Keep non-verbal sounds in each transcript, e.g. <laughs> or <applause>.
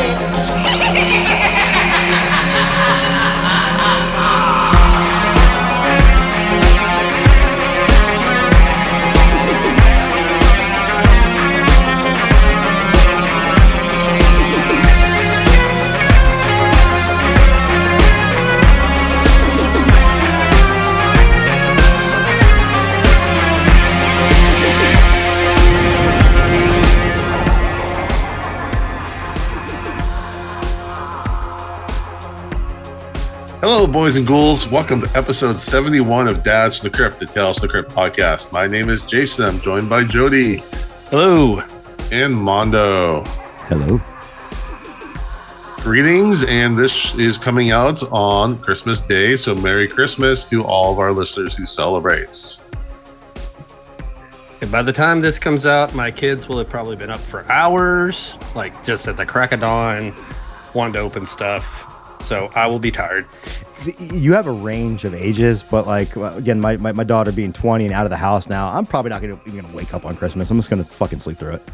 Hello, boys and ghouls. Welcome to episode 71 of Dads from the Crypt, the Tales from the Crypt podcast. My name is Jason. I'm joined by Jody Hello. and Mondo. Hello. Greetings, and this is coming out on Christmas Day. So, Merry Christmas to all of our listeners who celebrates. And by the time this comes out, my kids will have probably been up for hours, like just at the crack of dawn, wanting to open stuff. So I will be tired. You have a range of ages, but like again, my, my, my daughter being 20 and out of the house now, I'm probably not gonna even gonna wake up on Christmas. I'm just gonna fucking sleep through it.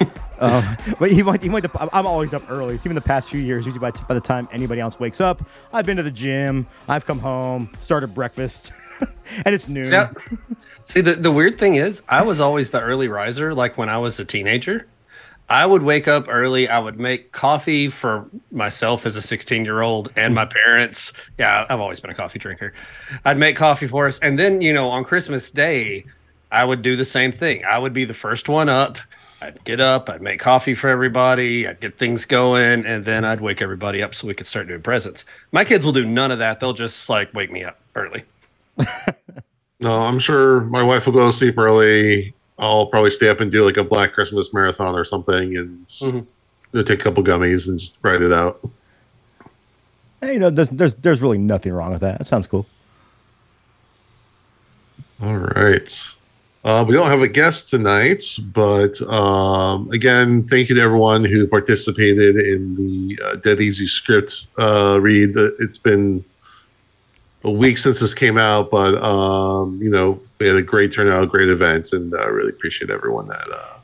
<laughs> um, but you might, you might. I'm always up early. So even the past few years, usually by, by the time anybody else wakes up, I've been to the gym, I've come home, started breakfast, <laughs> and it's noon. Yeah. See, the, the weird thing is, I was always the early riser, like when I was a teenager. I would wake up early. I would make coffee for myself as a 16 year old and my parents. Yeah, I've always been a coffee drinker. I'd make coffee for us. And then, you know, on Christmas Day, I would do the same thing. I would be the first one up. I'd get up, I'd make coffee for everybody, I'd get things going, and then I'd wake everybody up so we could start doing presents. My kids will do none of that. They'll just like wake me up early. <laughs> No, I'm sure my wife will go to sleep early. I'll probably stay up and do like a Black Christmas marathon or something and s- Mhm. take a couple gummies and just ride it out. Hey, you know, there's, there's there's really nothing wrong with that. That sounds cool. All right. Uh, we don't have a guest tonight, but um, again, thank you to everyone who participated in the uh, Dead Easy script uh, read. It's been a week since this came out, but um, you know we had a great turnout, great event, and I really appreciate everyone that uh,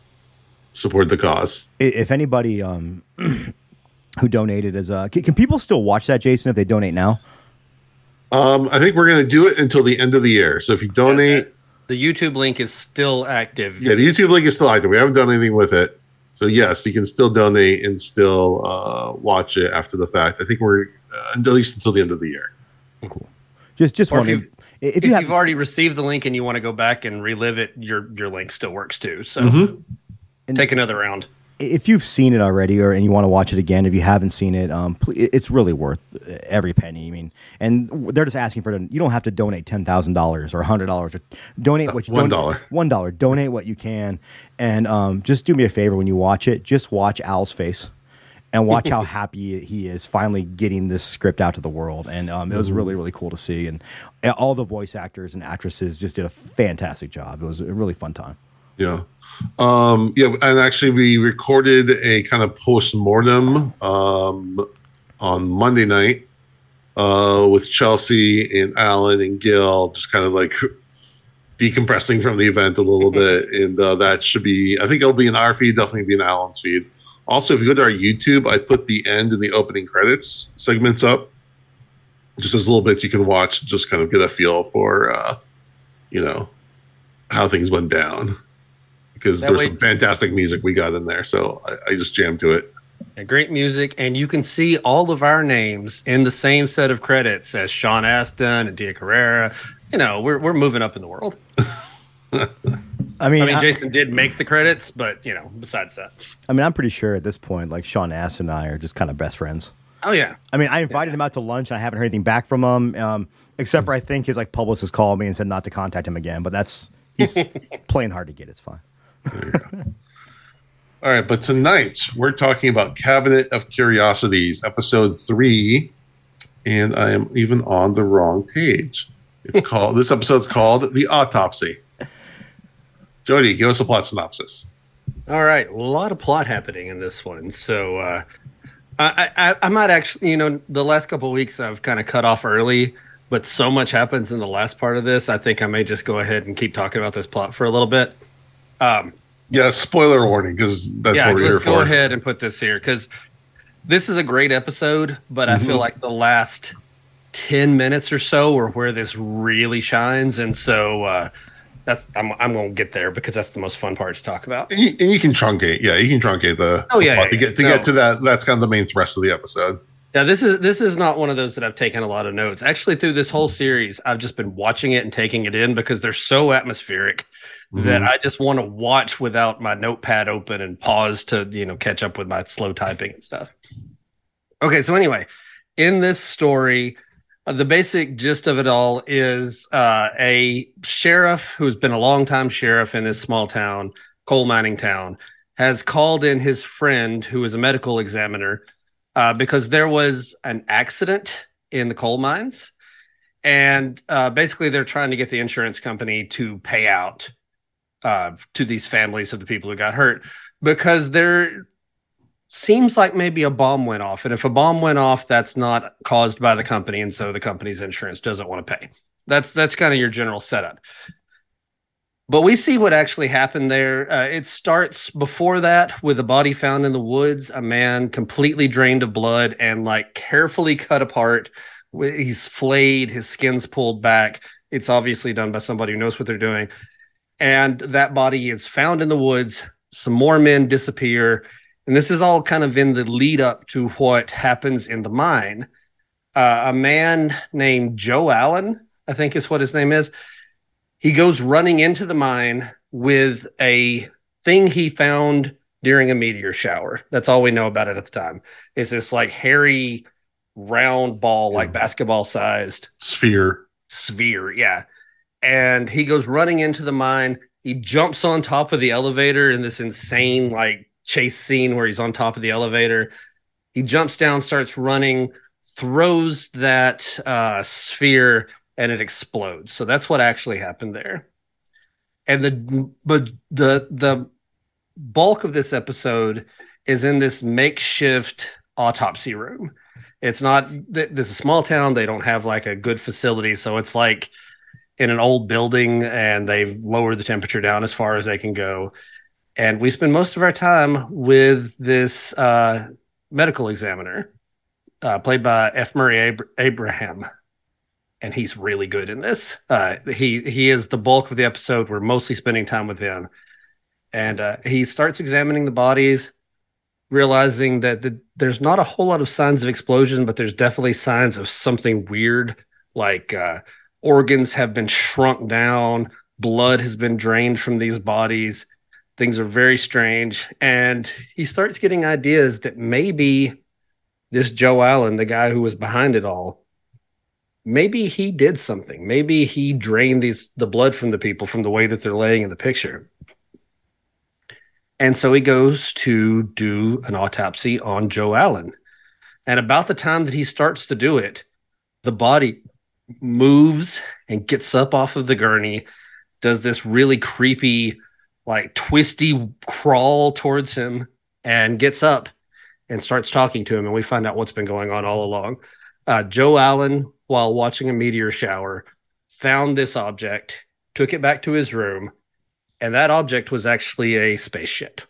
supported the cause. If anybody um <clears throat> who donated is uh, can, can people still watch that, Jason? If they donate now? Um, I think we're going to do it until the end of the year. So if you donate, The YouTube link is still active. yeah, the YouTube link is still active. We haven't done anything with it. So yes, you can still donate and still uh, watch it after the fact. I think we're uh, at least until the end of the year. Cool. Just just Or if you've- if, if, you you have have already received the link and you want to go back and relive it, your your link still works too. So Mhm. And- take another round. if you've seen it already or and you want to watch it again if you haven't seen it um pl- it's really worth every penny i mean and they're just asking for it you don't have to donate $10000 or $100 or donate what you one one dollar donate what you can and um just do me a favor when you watch it just watch al's face and watch how <laughs> happy he is finally getting this script out to the world and um, it was really really cool to see and uh, all the voice actors and actresses just did a fantastic job it was a really fun time Yeah. Um, yeah, and actually we recorded a kind of post-mortem um, on Monday night uh, with Chelsea and Alan and Gil, just kind of like decompressing from the event a little <laughs> bit. And uh, that should be, I think it'll be in our feed, definitely be in Alan's feed. Also, if you go to our YouTube, I put the end and the opening credits segments up. Just as little bits you can watch, just kind of get a feel for, uh, you know, how things went down because That there's way- some fantastic music we got in there. So I, I just jammed to it. And great music, and you can see all of our names in the same set of credits as Sean Astin and Tia Carrere. You know, we're we're moving up in the world. <laughs> <laughs> i mean, I mean, I- Jason did make the credits, but you know, besides that, I mean, I'm pretty sure at this point, like Sean Ass and I are just kind of best friends. oh yeah, I mean, I invited him out to lunch, and I haven't heard anything back from him, um, except for I think his like publicist called me and said not to contact him again. But that's he's <laughs> playing hard to get. It's fine. <laughs> All right, but tonight we're talking about Cabinet of Curiosities, episode three, and I am even on the wrong page. It's called this episode's called The Autopsy. Jody, give us a plot synopsis. All right, a lot of plot happening in this one. So uh, I, I, I might actually, you know, the last couple of weeks I've kind of cut off early, but so much happens in the last part of this. I think I may just go ahead and keep talking about this plot for a little bit. Um, Yeah, spoiler warning because that's yeah, what we're here for. let's go ahead and put this here because this is a great episode, but I feel Mhm. like the last 10 minutes or so are where this really shines. And so uh, that's I'm, I'm going to get there because that's the most fun part to talk about. And you, and you can truncate, yeah, you can truncate the. Oh, yeah, the plot yeah, to get to yeah. get to that. That's kind of the main thrust of the episode. Yeah, this is this is not one of those that I've taken a lot of notes. Actually, through this whole series, I've just been watching it and taking it in because they're so atmospheric that Mhm. I just want to watch without my notepad open and pause to you know catch up with my slow typing and stuff. Okay, so anyway, in this story, the basic gist of it all is uh, a sheriff who's been a longtime sheriff in this small town, coal mining town, has called in his friend who is a medical examiner uh, because there was an accident in the coal mines. And uh, basically, they're trying to get the insurance company to pay out uh, to these families of the people who got hurt because there seems like maybe a bomb went off. And if a bomb went off, that's not caused by the company. And so the company's insurance doesn't want to pay. That's that's kind of your general setup. But we see what actually happened there. Uh, it starts before that with a body found in the woods, a man completely drained of blood and like carefully cut apart. He's flayed, his skin's pulled back. It's obviously done by somebody who knows what they're doing. And that body is found in the woods. Some more men disappear. And this is all kind of in the lead up to what happens in the mine. Uh, a man named Joe Allen, I think is what his name is, he goes running into the mine with a thing he found during a meteor shower. That's all we know about it at the time. Is this like hairy round ball, like basketball sized Sphere. sphere. Yeah. And he goes running into the mine. He jumps on top of the elevator in this insane like chase scene where he's on top of the elevator. He jumps down, starts running, throws that uh, sphere, and it explodes. So that's what actually happened there. And the but the the bulk of this episode is in this makeshift autopsy room. It's not th- this is a small town. They don't have like a good facility, so it's like in an old building, and they've lowered the temperature down as far as they can go. And we spend most of our time with this uh, medical examiner, uh, played by F. Murray Ab- Abraham, and he's really good in this. Uh, he he is the bulk of the episode. We're mostly spending time with him, and uh, he starts examining the bodies realizing that the, there's not a whole lot of signs of explosion, but there's definitely signs of something weird, like uh, organs have been shrunk down, blood has been drained from these bodies. Things are very strange. And he starts getting ideas that maybe this Joe Allen, the guy who was behind it all, maybe he did something. Maybe he drained these the blood from the people from the way that they're laying in the picture. And so he goes to do an autopsy on Joe Allen. And about the time that he starts to do it, the body moves and gets up off of the gurney, does this really creepy, like twisty crawl towards him, and gets up and starts talking to him. And we find out what's been going on all along. Uh, Joe Allen, while watching a meteor shower, found this object, took it back to his room, and that object was actually a spaceship.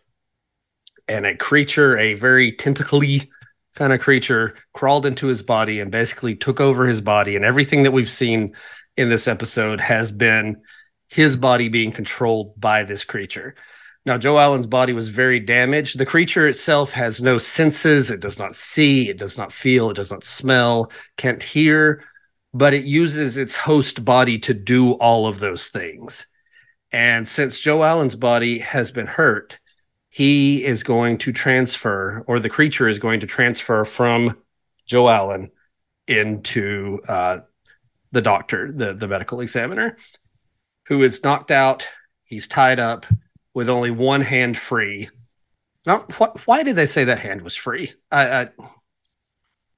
And a creature, a very tentacly kind of creature, crawled into his body and basically took over his body. And everything that we've seen in this episode has been his body being controlled by this creature. Now, Joe Allen's body was very damaged. The creature itself has no senses. It does not see, it does not feel, it does not smell, can't hear, but it uses its host body to do all of those things. And since Joe Allen's body has been hurt, he is going to transfer, or the creature is going to transfer from Joe Allen into uh, the doctor, the, the medical examiner, who is knocked out. He's tied up with only one hand free. Now, wh- why did they say that hand was free? I, I,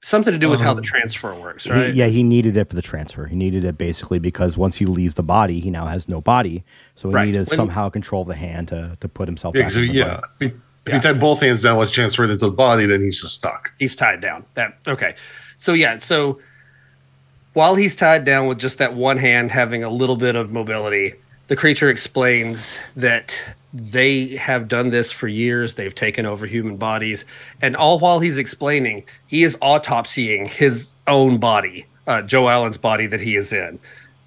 something to do with how the Um, transfer works, He- right? yeah, he needed it for the transfer. He needed it basically because once he leaves the body, he now has no body. So he Right. needed to When- somehow control the hand to, to put himself Yeah, back. 'cause in if, the yeah. body. If, if Yeah. you tie both hands down, what's transferred into the body, then he's just stuck. he's tied down. That okay. So yeah, so while he's tied down with just that one hand having a little bit of mobility, the creature explains that they have done this for years. They've taken over human bodies. And all while he's explaining, he is autopsying his own body, uh, Joe Allen's body that he is in,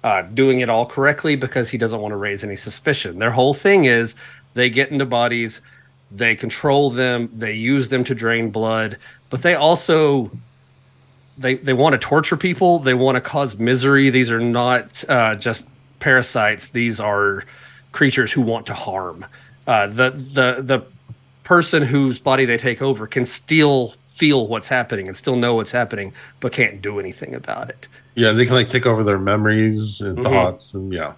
uh, doing it all correctly because he doesn't want to raise any suspicion. Their whole thing is they get into bodies, they control them, they use them to drain blood, but they also they they want to torture people. They want to cause misery. These are not uh, just parasites. These are creatures who want to harm. Uh, the the the person whose body they take over can still feel what's happening and still know what's happening, but can't do anything about it. Yeah, they can like take over their memories and mm-hmm. thoughts, and yeah,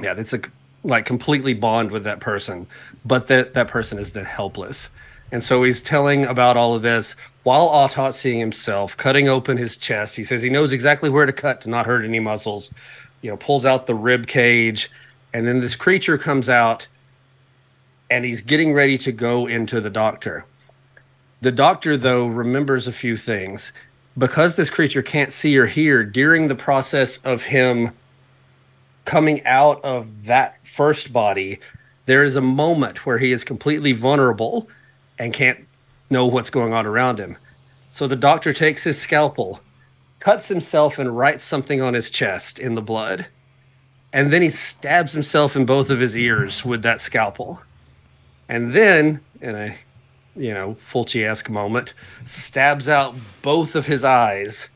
yeah, it's a like completely bond with that person, but that that person is then helpless. And so he's telling about all of this while autopsying himself, cutting open his chest. He says he knows exactly where to cut to not hurt any muscles. You know, pulls out the rib cage, and then this creature comes out, and he's getting ready to go into the doctor. The doctor, though, remembers a few things. Because this creature can't see or hear during the process of him coming out of that first body, there is a moment where he is completely vulnerable and can't know what's going on around him. So the doctor takes his scalpel, cuts himself, and writes something on his chest in the blood. And then he stabs himself in both of his ears with that scalpel. And then, in a you know, Fulci esque moment, stabs out both of his eyes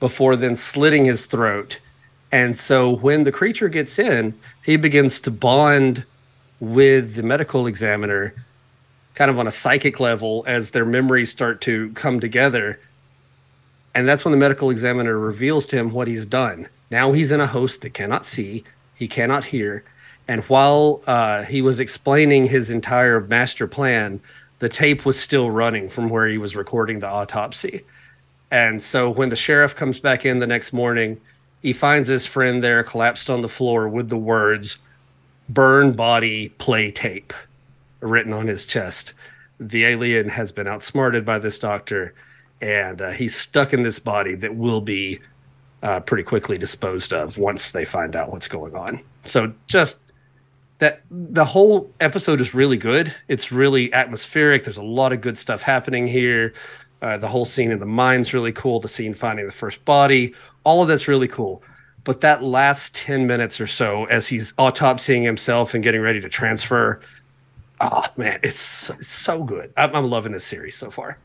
before then slitting his throat. And so when the creature gets in, he begins to bond with the medical examiner kind of on a psychic level as their memories start to come together. And that's when the medical examiner reveals to him what he's done. Now he's in a host that cannot see, he cannot hear. And while uh, he was explaining his entire master plan, the tape was still running from where he was recording the autopsy. And so when the sheriff comes back in the next morning, he finds his friend there collapsed on the floor with the words, burn body, play tape written on his chest. The alien has been outsmarted by this doctor, and uh, he's stuck in this body that will be uh, pretty quickly disposed of once they find out what's going on. So just that the whole episode is really good. It's really atmospheric. There's a lot of good stuff happening here. Uh, the whole scene in the mine's really cool. The scene finding the first body, all of that's really cool. But that last 10 minutes or so, as he's autopsying himself and getting ready to transfer oh man, it's, it's so good. I'm, I'm, loving this series so far.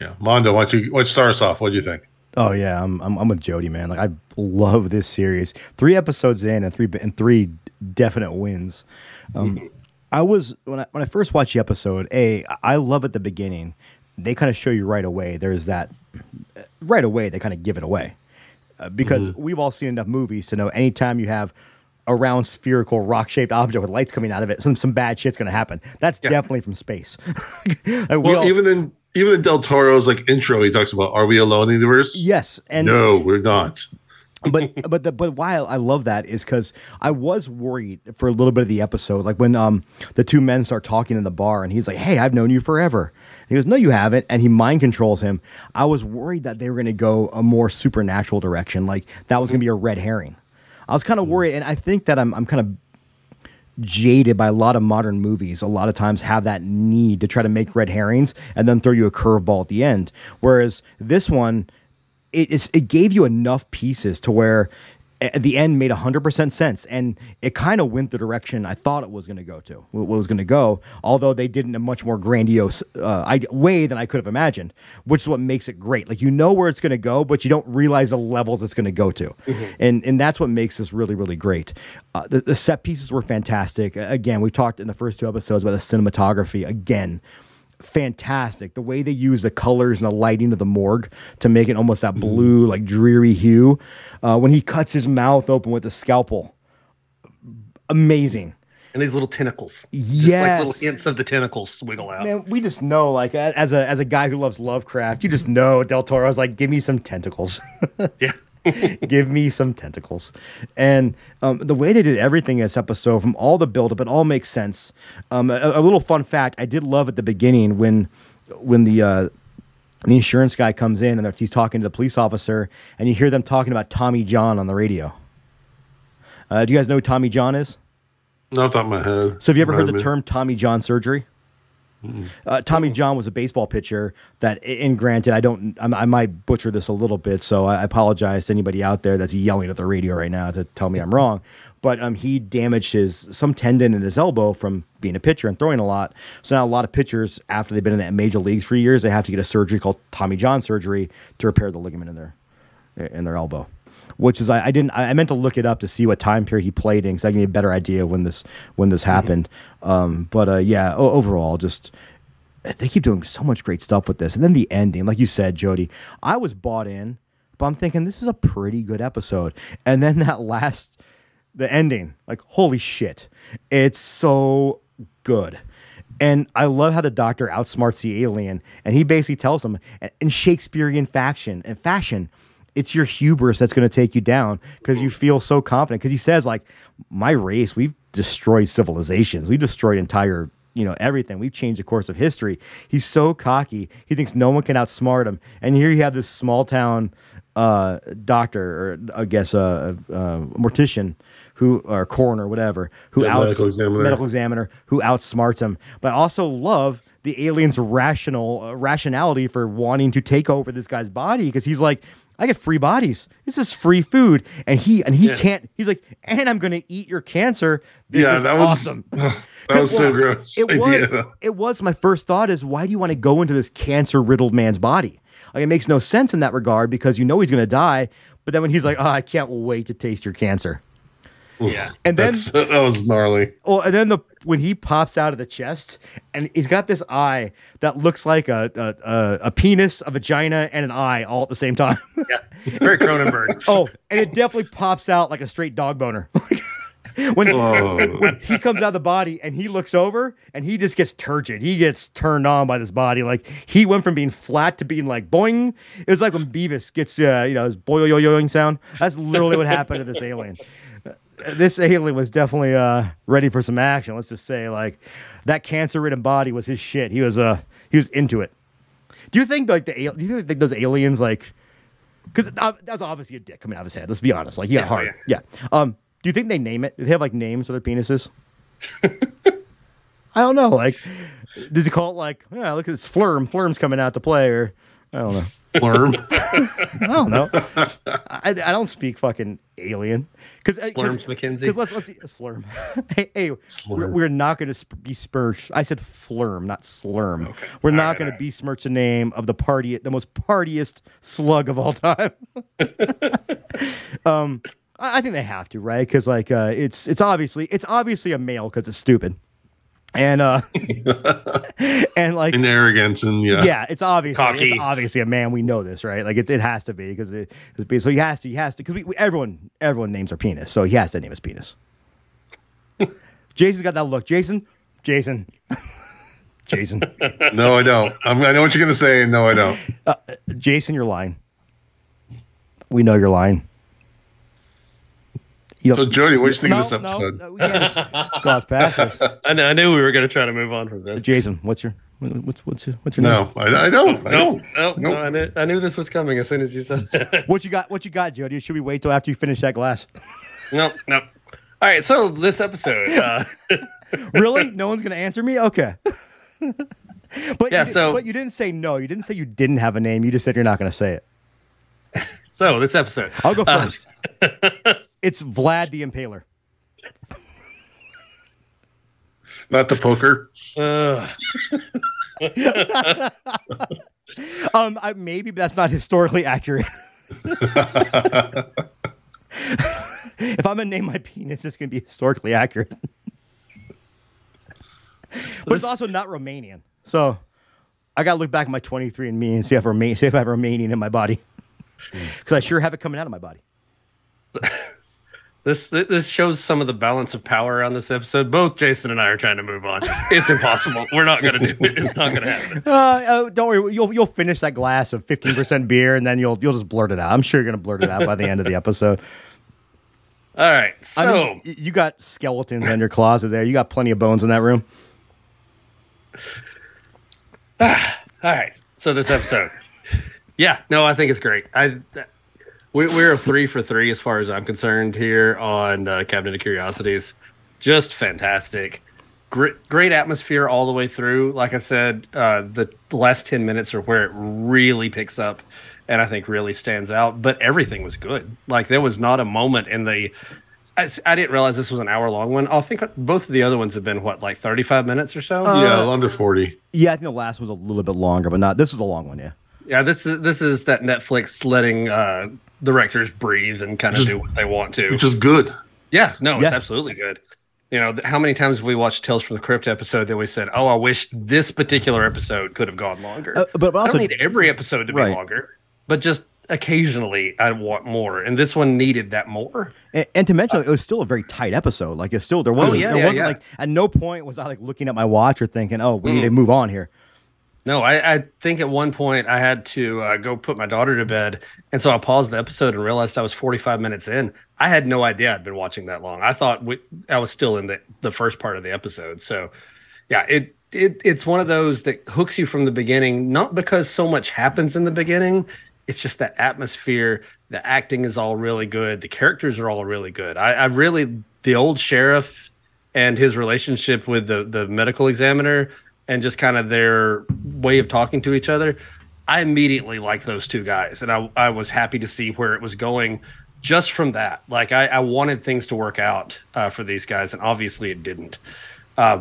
Yeah, Mondo, why don't you why don't you start us off? What do you think? Oh yeah, I'm, I'm I'm with Jody, man. Like I love this series. Three episodes in and three and three definite wins. Um, mm-hmm. I was when I when I first watched the episode. A, I love at the beginning. They kind of show you right away. There's that right away. They kind of give it away uh, because mm-hmm. we've all seen enough movies to know anytime you have a round spherical rock shaped object with lights coming out of it, some some bad shit's gonna happen. That's yeah. definitely from space. <laughs> like well, we all, even in even in Del Toro's like intro, he talks about, "Are we alone in the universe?" Yes, and no, we're not. <laughs> but but the, but why I love that is because I was worried for a little bit of the episode, like when um the two men start talking in the bar, and he's like, "Hey, I've known you forever." he goes, "No, you haven't," and he mind controls him. I was worried that they were going to go a more supernatural direction, like that was going to be a red herring. I was kind of mm. worried, and I think that I'm I'm kind of jaded by a lot of modern movies. A lot of times have that need to try to make red herrings and then throw you a curveball at the end. Whereas this one, it is it gave you enough pieces to where at the end made 100% sense and it kind of went the direction i thought it was going to go to what was going to go although they did in a much more grandiose uh, way than i could have imagined which is what makes it great. Like you know where it's going to go but you don't realize the levels it's going to go to. Mm-hmm. and and that's what makes this really really great. Uh, the, the set pieces were fantastic. Again we talked in the first two episodes about the cinematography again fantastic. The way they use the colors and the lighting of the morgue to make it almost that mm-hmm. blue, like dreary hue. Uh, when he cuts his mouth open with the scalpel, amazing. And these little tentacles, yeah, like little hints of the tentacles wiggle out. Man, we just know, like as a as a guy who loves Lovecraft, you just know Del Toro's like, give me some tentacles. <laughs> yeah. <laughs> Give me some tentacles. And um, the way they did everything in this episode, from all the buildup, it all makes sense. Um, a, a, little fun fact: I did love at the beginning when when the uh, the insurance guy comes in and he's talking to the police officer, and you hear them talking about Tommy John on the radio. Uh, do you guys know who Tommy John is? Not off the top of my head. So have you ever heard the term Tommy John surgery? Uh, Tommy John was a baseball pitcher that, and granted, I don't, I'm, I might butcher this a little bit, so I apologize to anybody out there that's yelling at the radio right now to tell me I'm wrong. But um, he damaged his some tendon in his elbow from being a pitcher and throwing a lot. So now a lot of pitchers, after they've been in the major leagues for years, they have to get a surgery called Tommy John surgery to repair the ligament in their in their elbow. Which is I, I didn't I meant to look it up to see what time period he played in because I give me a better idea when this when this happened. Um, but uh, yeah, o- overall, just they keep doing so much great stuff with this, and then the ending, like you said, Jody, I was bought in, but I'm thinking this is a pretty good episode, and then that <laughs> last the ending, like holy shit, it's so good. And I love how the doctor outsmarts the alien, and he basically tells him in Shakespearean fashion and fashion, it's your hubris that's going to take you down because you feel so confident. Because he says, like, my race, we've destroyed civilizations, we've destroyed entire, you know, everything. We've changed the course of history. He's so cocky. He thinks no one can outsmart him. And here you have this small town uh, doctor, or I guess a uh, uh, mortician, who or coroner, whatever, who Yeah, outs medical examiner. medical examiner who outsmarts him. But I also love the alien's rational uh, rationality for wanting to take over this guy's body because he's like, I get free bodies. This is free food, and he and he Yeah. can't. He's like, and I'm gonna eat your cancer. This yeah, is that was awesome. <laughs> that <laughs> was so Well, gross. It <laughs> idea. was. It was. My first thought is, why do you want to go into this cancer riddled man's body? Like, it makes no sense in that regard because you know he's gonna die. But then when he's like, oh, I can't wait to taste your cancer. Yeah. <laughs> And then that was gnarly. well, and then the when he pops out of the chest, and he's got this eye that looks like a a, a, penis, a vagina, and an eye all at the same time. <laughs> Yeah. Very Cronenberg. <laughs> oh, and it definitely pops out like a straight dog boner. when, Oh. when he comes out of the body and he looks over and he just gets turgid. He gets turned on by this body. Like he went from being flat to being like boing. It was like when Beavis gets uh, you know his boing sound. That's literally what happened to this alien. This alien was definitely uh, ready for some action. Let's just say like that cancer-ridden body was his shit. He was uh he was into it. Do you think like the do you think those aliens like because uh, that was obviously a dick coming out of his head. Let's be honest. Like he got Yeah, hard. yeah. Yeah. Um. Do you think they name it? Do they have like names for their penises? <laughs> I don't know. Like, does he call it like? Yeah, look at this flurm. Flurm's coming out to play, or I don't know. Worm. I don't know. I, I don't speak fucking alien because Slurms MacKenzie. Because let's let's see, slurm. <laughs> hey, hey we're, we're not going to sp- besmirch. I said flurm, not slurm. We're not right, going to all right. besmirch the name of the party, the most partiest slug of all time. <laughs> um, I, I think they have to, right? Because like, uh, it's it's obviously it's obviously a male because it's stupid, and uh, <laughs> and like and arrogance and yeah. yeah, it's obviously Cocky. it's obviously a man. We know this, right? Like it's, it has to be because it, it's so he has to he has to because everyone everyone names their penis, so he has to name his penis. <laughs> Jason's got that look. Jason, Jason, <laughs> Jason, No, I don't. I'm, I know what you're gonna say. and No, I don't. Jason, you're lying. We know you're lying. You So, Jody, what do you think no, of this episode? No, no, yes. Glass passes. I, kn- I knew we were going to try to move on from this. Jason, what's your what's what's your what's your name? No, I, I don't. I No, don't. no, no, Nope. I, knew, I knew this was coming as soon as you said that. <laughs> What you got? What you got, Jody? Should we wait till after you finish that glass? no, no. All right, so this episode, uh, <laughs> really? No one's gonna answer me? Okay. <laughs> but Yeah, you, so- but you didn't say no. You didn't say you didn't have a name. You just said you're not gonna say it. so this episode, I'll go Uh, first. It's Vlad the Impaler. Not the poker. uh, <laughs> Um, I, maybe but that's not historically accurate. <laughs> if I'm gonna name my penis, it's gonna be historically accurate. but it's also not Romanian, so I gotta look back at my 23 and me and see if, Roma- see if I have Romanian in my body, <laughs> because I sure have it coming out of my body. This this shows some of the balance of power on this episode. Both Jason and I are trying to move on. It's impossible. We're not going to do it. It's not going to happen. <laughs> Uh, uh, don't worry, you'll you'll finish that glass of 15% beer and then you'll you'll just blurt it out. I'm sure you're gonna blurt it out by the end of the episode. <laughs> All right, so I mean, you got skeletons in your closet there. You got plenty of bones in that room. <sighs> All right. So this episode. yeah, no, I think it's great. I we, we're three for three as far as I'm concerned here on uh, Cabinet of Curiosities. Just fantastic. Great, great atmosphere all the way through. Like I said, uh, the last 10 minutes are where it really picks up and I think really stands out. But everything was good. Like there was not a moment in the. I, I didn't realize this was an hour long one. I think both of the other ones have been what, like 35 minutes or so? Uh, yeah, under forty. Yeah, I think the last one was a little bit longer, but not. This was a long one. Yeah. Yeah, this is this is that Netflix letting uh, directors breathe and kind of do what they want to. Which is good. Yeah, no, it's absolutely good. You know, how many times have we watched Tales from the Crypt episode that we said, "Oh, I wish this particular episode could have gone longer." Uh, but, but I also, don't need every episode to be longer, but just occasionally I want more, and this one needed that more. and, and to mention, it was still a very tight episode. Like it's still there wasn't oh, yeah, there yeah, wasn't yeah. like at no point was I like looking at my watch or thinking, oh, we need Mm. to move on here. No, I, I think at one point I had to uh, go put my daughter to bed, and so I paused the episode and realized I was 45 minutes in. I had no idea I'd been watching that long. I thought we, I was still in the the first part of the episode. So, yeah, it it it's one of those that hooks you from the beginning, not because so much happens in the beginning. It's just that atmosphere. The acting is all really good. The characters are all really good. I, I really the old sheriff and his relationship with the the medical examiner and just kind of their way of talking to each other. I immediately liked those two guys, and I I was happy to see where it was going just from that. Like I, I wanted things to work out uh, for these guys, and obviously it didn't. Uh,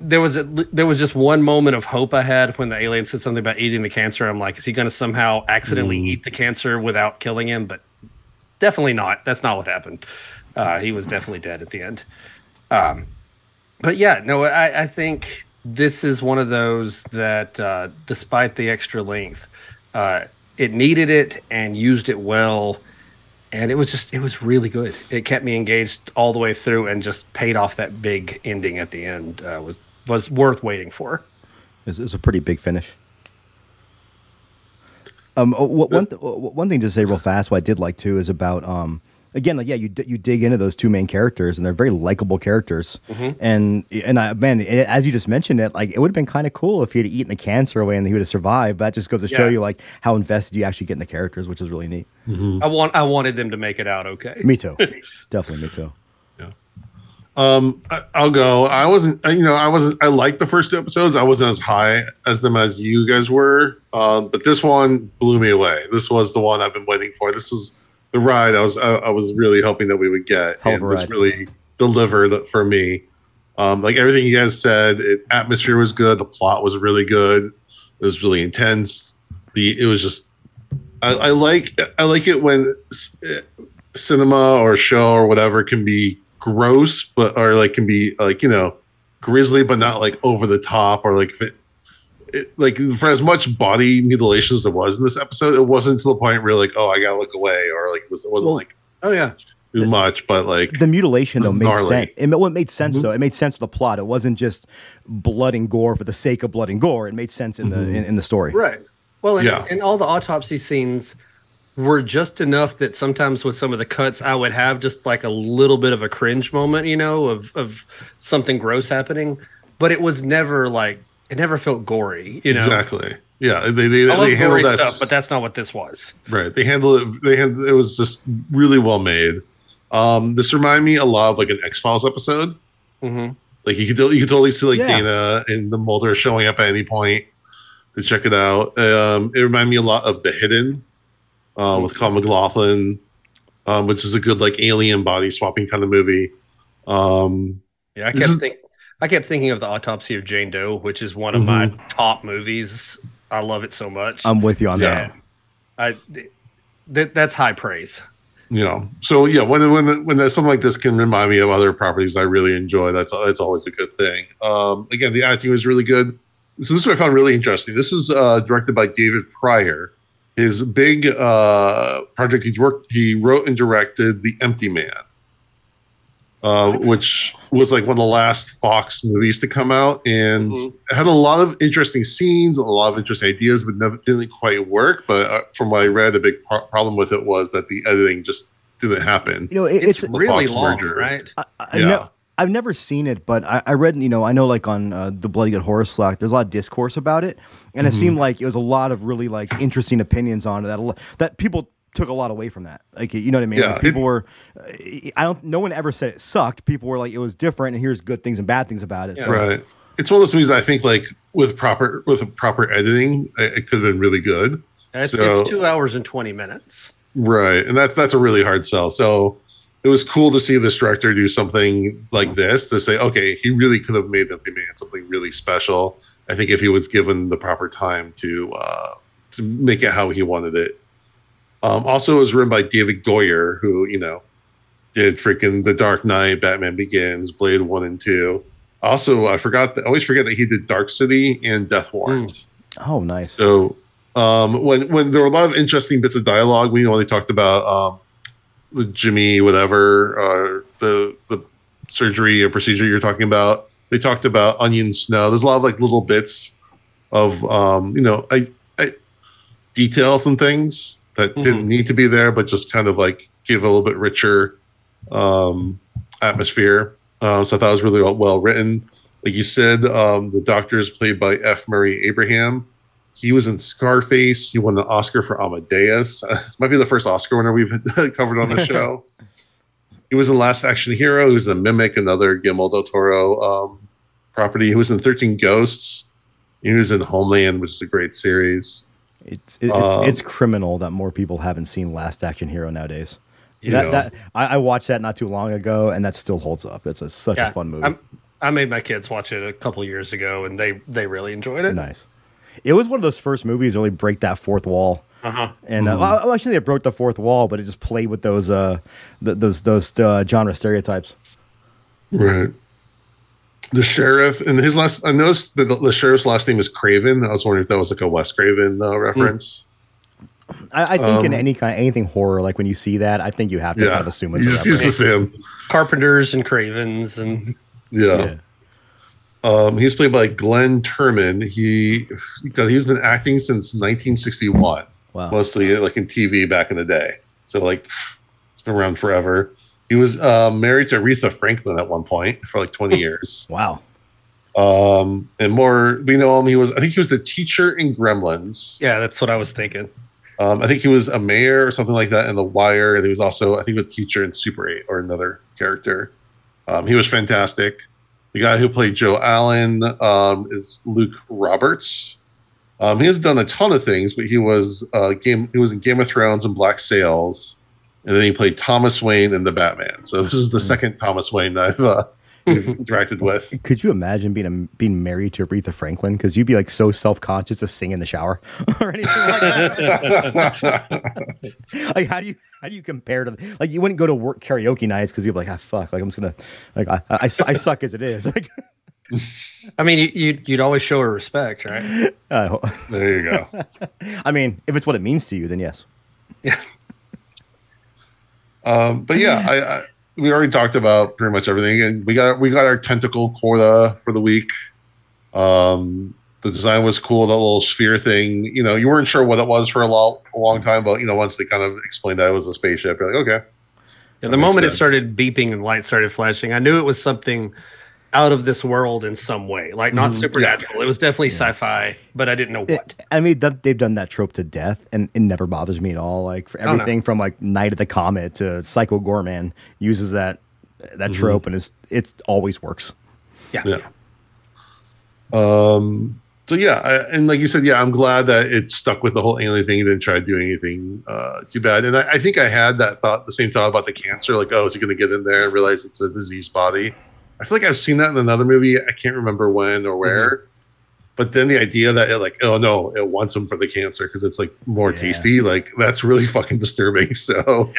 there was a, there was just one moment of hope I had when the alien said something about eating the cancer. I'm like, is he going to somehow accidentally eat the cancer without killing him? But definitely not. That's not what happened. Uh, he was definitely dead at the end. Um, but yeah, no, I, I think this is one of those that, uh, despite the extra length, uh, it needed it and used it well. And it was just, it was really good. It kept me engaged all the way through and just paid off that big ending at the end. Uh, was was worth waiting for. It's, it's a pretty big finish. Um, oh, one one thing to say real fast, what I did like too is about um, again, like yeah, you d- you dig into those two main characters, and they're very likable characters. And and I man, it, as you just mentioned it, like it would have been kind of cool if he had eaten the cancer away and he would have survived. But that just goes to show you like how invested you actually get in the characters, which is really neat. I want, I wanted them to make it out okay. Me too, <laughs> definitely me too. Yeah. Um, I, I'll go. I wasn't, you know, I wasn't. I liked the first two episodes. I wasn't as high as them as you guys were. Um, but this one blew me away. This was the one I've been waiting for. This is the ride I was. I, I was really hoping that we would get, Hell and this really delivered for me. Um, like everything you guys said, it, atmosphere was good. The plot was really good. It was really intense. The it was just. I, I like I like it when s- eh, cinema or show or whatever can be gross, but or like can be like you know grisly, but not like over the top or like if it, it like for as much body mutilation as there was in this episode, it wasn't to the point where like oh I gotta look away or like it, was, it wasn't Well, like Oh yeah, too much, but like the mutilation though made gnarly. sense. It, ma- well, it made sense Mhm. though. It made sense with the plot. It wasn't just blood and gore for the sake of blood and gore. It made sense in the Mhm. in, in the story. right. Well, and, Yeah. and all the autopsy scenes were just enough that sometimes with some of the cuts, I would have just like a little bit of a cringe moment, you know, of of something gross happening. But it was never like it never felt gory, you know. exactly yeah they they, I love they gory handled that stuff, but that's not what this was. Right. They handled it. They had it was just really well made. Um, this reminded me a lot of like an X Files episode. hmm Like you could you could totally see like Yeah. Dana and the Mulder showing up at any point to check it out. Um, it reminded me a lot of The Hidden uh, with Kyle MacLachlan, um, which is a good like alien body swapping kind of movie. Um, Yeah, I This kept is- think, I kept thinking of the autopsy of Jane Doe, which is one of my top movies. I love it so much. I'm with you on Yeah. that. I th- that's high praise. you know, so yeah, when when when something like this can remind me of other properties I really enjoy, that's that's always a good thing. Um, again, the acting was really good. So this is what I found really interesting. This is uh, directed by David Prior. His big uh, project he worked, he wrote and directed The Empty Man, uh, which was like one of the last Fox movies to come out, and Mhm. it had a lot of interesting scenes, a lot of interesting ideas, but never didn't quite work. But uh, from what I read, a big pro- problem with it was that the editing just didn't happen. You know, it, It's, it's, really Fox long, merger. right? I, I Yeah. ne- I've never seen it, but I, I read, you know, I know like on uh, the Bloody Good Horror Slack, there's a lot of discourse about it, and Mm-hmm. it seemed like it was a lot of really like interesting opinions on it that a lo- that people took a lot away from that. Like you know what I mean? Yeah, Like, people it- were. I don't. No one ever said it sucked. People were like, it was different, and here's good things and bad things about it. So Right. It's one of those movies I think like with proper with a proper editing, it, it could have been really good. It's, So- it's two hours and 20 minutes. Right. And that's that's a really hard sell. So it was cool to see this director do something like this to say, okay, he really could have made the man something really special. I think if he was given the proper time to uh, to make it how he wanted it. Um, also, it was written by David Goyer, who you know did freaking The Dark Knight, Batman Begins, Blade One and Two. Also, I forgot. That, I always forget that he did Dark City and Death Warrant. Oh, nice. So um, when when there were a lot of interesting bits of dialogue, we know they talked about um, the Jimmy whatever uh, the the surgery or procedure you're talking about. They talked about onion snow. There's a lot of like little bits of um, you know I, I, details and things that didn't need to be there, but just kind of like give a little bit richer um, atmosphere. Uh, so I thought it was really well, well written. Like you said, um, the doctor is played by F. Murray Abraham. He was in Scarface. He won the Oscar for Amadeus. Uh, <laughs> this might be the first Oscar winner we've <laughs> covered on the <laughs> show. he was in Last Action Hero. He was in Mimic, another Guillermo del Toro um, property. He was in 13 Ghosts. He was in Homeland, which is a great series. It's it's, Um, it's criminal that more people haven't seen Last Action Hero nowadays. That, that I, I watched that not too long ago, and that still holds up. It's a, such a fun movie. I'm, I made my kids watch it a couple years ago, and they they really enjoyed it. nice. It was one of those first movies to really break that fourth wall. Uh-huh. And uh, well, actually, it broke the fourth wall, but it just played with those uh, th- those those uh, genre stereotypes. Right. The sheriff and his last. I noticed that the, the sheriff's last name is Craven. I was wondering if that was like a Wes Craven uh, reference. I, I think in Um, any kind anything horror, like when you see that, I think you have to Yeah, kind of assume you it's a just use the same. Carpenters and Cravens, and Yeah. Yeah. Um, he's played by Glynn Turman. He he's been acting since 1961, Wow. mostly like in TV back in the day. So like it's been around forever. He was uh, married to Aretha Franklin at one point for like 20 <laughs> years. Wow. Um, and more, we know him. He was, I think he was the teacher in Gremlins. yeah, that's what I was thinking. Um, I think he was a mayor or something like that in The Wire, and he was also, I think, a teacher in Super 8 or another character. Um, he was fantastic. The guy who played Joe Allen um, is Luke Roberts. Um, he has done a ton of things, but he was uh, game. He was in Game of Thrones and Black Sails, and then he played Thomas Wayne in the Batman. So this is the second Thomas Wayne I've uh, <laughs> interacted with. Could you imagine being a, being married to Aretha Franklin? Because you'd be like so self conscious to sing in the shower <laughs> or anything like that. <laughs> like how do you how do you compare to like you wouldn't go to work karaoke nights because you'd be like ah fuck like I'm just gonna like I, I, I, I suck as it is like I mean, you, you'd, you'd always show her respect, right? I ho- there you go. I mean if it's what it means to you then yes Um, but yeah, I, I we already talked about pretty much everything, and we got we got our tentacle quota for the week. Um, the design was cool. That little sphere thing, you know, you weren't sure what it was for a long, a long time, but you know, once they kind of explained that it was a spaceship, you're like, okay, Yeah, the moment it started beeping and lights started flashing, I knew it was something out of this world in some way, like not Mhm. supernatural. It was definitely sci-fi, but I didn't know It- what. I mean that, they've done that trope to death and it never bothers me at all like for Oh, everything from like Night of the Comet to Psycho Goreman uses that that trope and it's it's always works Yeah. yeah. Um. So yeah, I, and like you said, yeah, I'm glad that it stuck with the whole alien thing. It didn't try to do anything uh, too bad. And I, I think I had that thought, the same thought about the cancer. Like, oh, is he going to get in there and realize it's a diseased body? I feel like I've seen that in another movie. I can't remember when or mm-hmm. where. But then the idea that it like, oh no, it wants them for the cancer because it's like more Yeah. tasty. Like that's really <laughs> fucking disturbing. So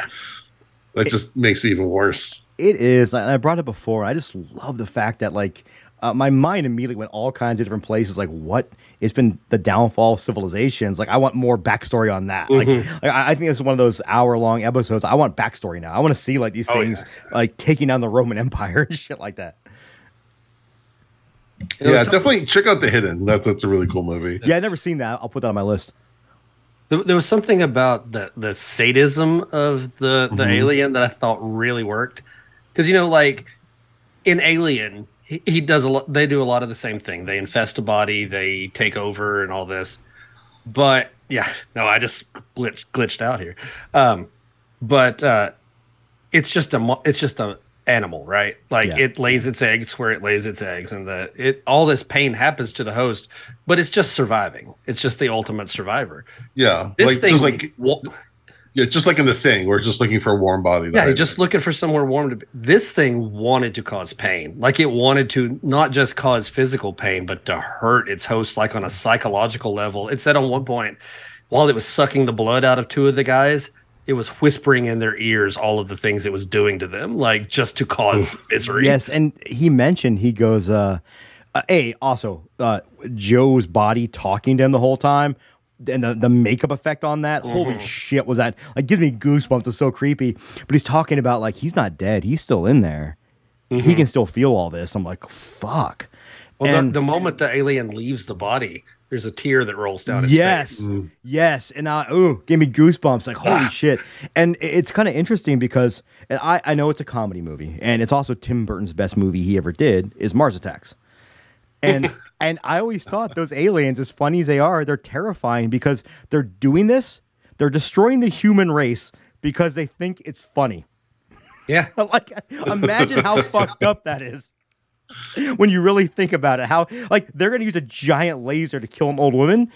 that just makes it even worse. It is. I brought it before. I just love the fact that like uh, my mind immediately went all kinds of different places. Like, what? It's been the downfall of civilizations. Like, I want more backstory on that. Like, like, I I think this is one of those hour long episodes. I want backstory now. I want to see like these Oh, things like taking down the Roman Empire and <laughs> shit like that. It yeah, some- definitely check out The Hidden. That, that's a really cool movie. Yeah, I've never seen that. I'll put that on my list. There, there was something about the the sadism of the the Mhm. alien that I thought really worked, because you know, like in Alien, he, he does a lot. They do a lot of the same thing. They infest a body, they take over, and all this. But yeah, no, I just glitched glitched out here. Um, but uh, it's just a it's just a animal, right? Like Yeah. it lays its eggs where it lays its eggs, and the it all this pain happens to the host, but it's just surviving. It's just the ultimate survivor. Yeah, This like thing, just like wa- yeah, just like in the thing, we're just looking for a warm body. yeah, that- he's just looking for somewhere warm to be. This thing wanted to cause pain. Like it wanted to not just cause physical pain, but to hurt its host, like on a psychological level. It said on one point, while it was sucking the blood out of two of the guys, it was whispering in their ears all of the things it was doing to them, like just to cause misery. Yes, and he mentioned he goes, uh, uh hey, also, uh Joe's body talking to him the whole time. And the, the makeup effect on that, holy mm-hmm. shit, was that like gives me goosebumps. It's so creepy. But he's talking about like he's not dead, he's still in there. He mm-hmm. can still feel all this. I'm like, fuck. Well, and- the, the moment the alien leaves the body, there's a tear that rolls down his yes, face. yes, mm-hmm. Yes. and I ooh, gave me goosebumps. Like holy ah. shit! And it's kind of interesting because, and I I know it's a comedy movie, and it's also Tim Burton's best movie he ever did is Mars Attacks, and <laughs> and I always thought those aliens, as funny as they are, they're terrifying because they're doing this, they're destroying the human race because they think it's funny. Yeah. <laughs> like imagine how <laughs> fucked up that is when you really think about it how like they're gonna use a giant laser to kill an old woman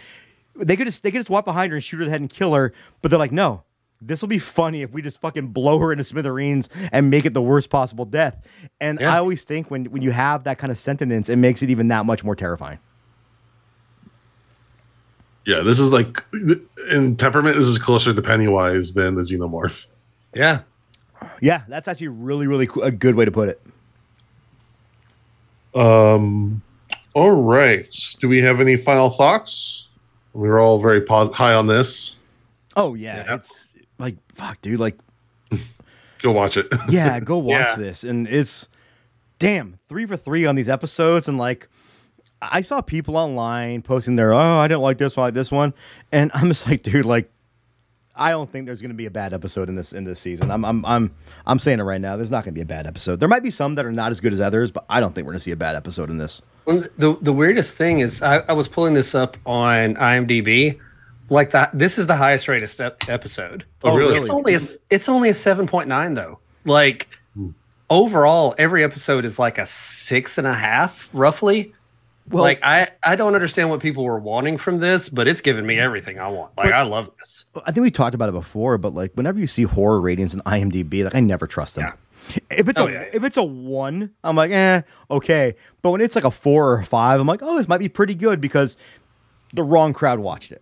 they could just they could just walk behind her and shoot her in the head and kill her but they're like no this will be funny if we just fucking blow her into smithereens and make it the worst possible death and Yeah. i always think when when you have that kind of sentence it makes it even that much more terrifying yeah. This is like in temperament. This is closer to Pennywise than the xenomorph. Yeah. yeah that's actually really really cool, a good way to put it Um. All right. Do we have any final thoughts? We were all very pos- high on this. Oh yeah, Yeah. it's like fuck dude like <laughs> Go watch it. <laughs> yeah, go <laughs> watch Yeah. this. And it's damn three for three on these episodes. And like, I saw people online posting their, oh, I didn't like this one, I like this one, and I'm just like, dude, like, I don't think there's going to be a bad episode in this in this season. I'm I'm I'm I'm saying it right now. There's not going to be a bad episode. There might be some that are not as good as others, but I don't think we're going to see a bad episode in this. Well, the the weirdest thing is I, I was pulling this up on IMDb. Like that, this is the highest rated step episode. Oh, really? It's only a it's only a seven point nine though. Like overall, every episode is like a six and a half, roughly. Well- like I I don't understand what people were wanting from this, but it's given me everything I want. Like But- I love this. I think we talked about it before, but like whenever you see horror ratings in IMDb, like I never trust them. Yeah. If it's Oh, a yeah, yeah. if it's a one, I'm like, eh, okay. But when it's like a four or five, I'm like, oh, this might be pretty good because the wrong crowd watched it.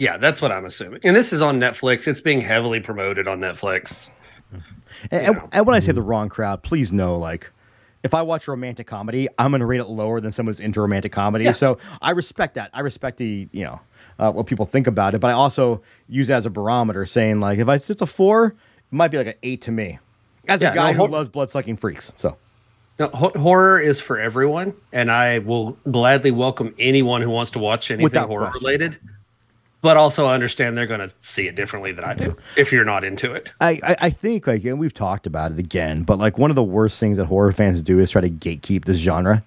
Yeah, that's what I'm assuming. And this is on Netflix. It's being heavily promoted on Netflix. And, and- and when I say the wrong crowd, please know, like, if I watch a romantic comedy, I'm going to rate it lower than someone who's into romantic comedy. Yeah. So I respect that. I respect the, you know, uh, what people think about it. But I also use it as a barometer, saying like, if I, it's a four, it might be like an eight to me. As Yeah, a guy no, who hor- loves blood sucking freaks, so No, ho- horror is for everyone, and I will gladly welcome anyone who wants to watch anything Without horror question. related. But also I understand they're going to see it differently than I do if you're not into it. I, I, I think like and we've talked about it again, but like one of the worst things that horror fans do is try to gatekeep this genre.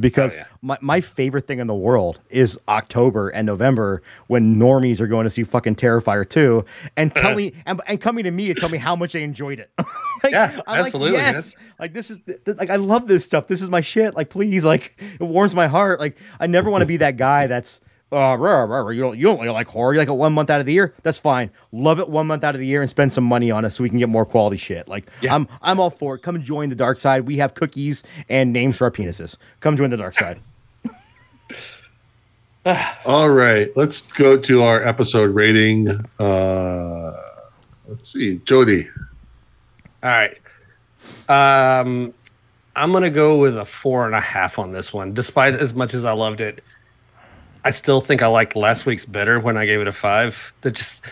Because Oh, yeah. my, my favorite thing in the world is October and November when normies are going to see fucking Terrifier 2 and tell me <laughs> and, and coming to me and tell me how much they enjoyed it. <laughs> Like, Yeah, I'm absolutely, Like, man. yes. Like this is th- th- like I love this stuff. This is my shit. Like please, like it warms my heart. Like I never want to be that guy that's uh, rah, rah, rah, you don't you don't really like horror. You like it one month out of the year. That's fine. Love it one month out of the year and spend some money on it so we can get more quality shit. Like Yeah. I'm I'm all for it. Come join the dark side. We have cookies and names for our penises. Come join the dark side. <sighs> All right, let's go to our episode rating. Uh, let's see, Jody. All right. Um, I'm going to go with a four and a half on this one. Despite as much as I loved it, I still think I liked last week's better when I gave it a five. The just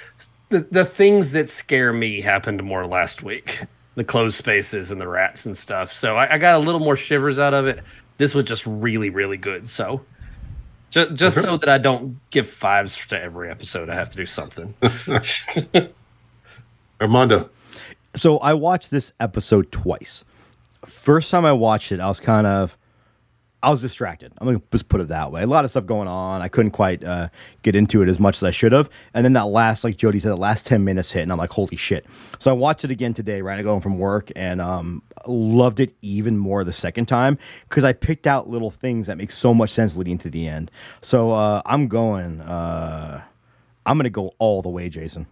the, the things that scare me happened more last week. The closed spaces and the rats and stuff. So I, I got a little more shivers out of it. This was just really, really good. So just, just so uh-huh. that I don't give fives to every episode, I have to do something. <laughs> Armando. So I watched this episode twice. First time I watched it, I was kind of I was distracted. I'm gonna just put it that way. A lot of stuff going on. I couldn't quite uh, get into it as much as I should have. And then that last, like Jody said, the last ten minutes hit, and I'm like, holy shit! So I watched it again today, right? I go home from work, and um, loved it even more the second time because I picked out little things that make so much sense leading to the end. So uh, I'm going. Uh, I'm gonna go all the way, Jason.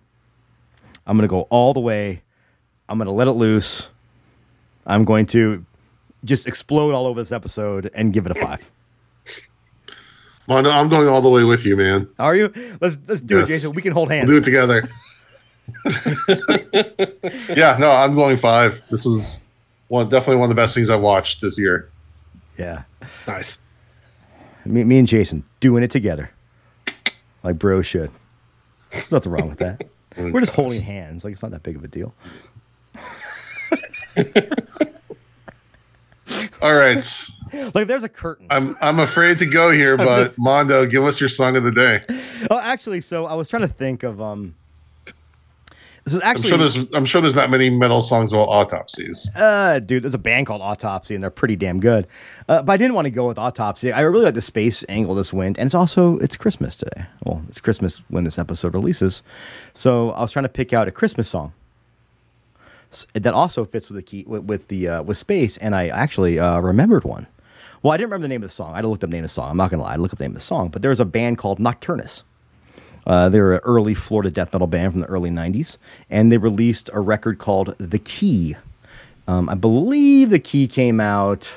I'm gonna go all the way. I'm gonna let it loose. I'm going to just explode all over this episode and give it a five. Mondo, I'm going all the way with you, man. Are you? Let's let's do Yes. it, Jason. We can hold hands. We'll do it together. <laughs> yeah, no, I'm going five. This was one definitely one of the best things I've watched this year. Yeah, Nice. me, me and Jason doing it together, like bro should. There's nothing wrong with that. <laughs> We're just holding hands. Like it's not that big of a deal. <laughs> All right. Like there's a curtain. I'm I'm afraid to go here, <laughs> but just- Mondo, give us your song of the day. Oh, actually, so I was trying to think of um. This is I'm actually sure there's I'm sure there's not many metal songs about autopsies. Uh, dude, there's a band called Autopsy, and they're pretty damn good. Uh, but I didn't want to go with Autopsy. I really like the space angle this went, and it's also it's Christmas today. Well, it's Christmas when this episode releases, so I was trying to pick out a Christmas song that also fits with the key with, with the uh, with space, and I actually uh, remembered one. Well, I didn't remember the name of the song. I looked up the name of the song. I'm not gonna lie, I looked up the name of the song, but there was a band called Nocturnus. Uh, they were an early Florida death metal band from the early 90s, and they released a record called The Key. Um, I believe The Key came out,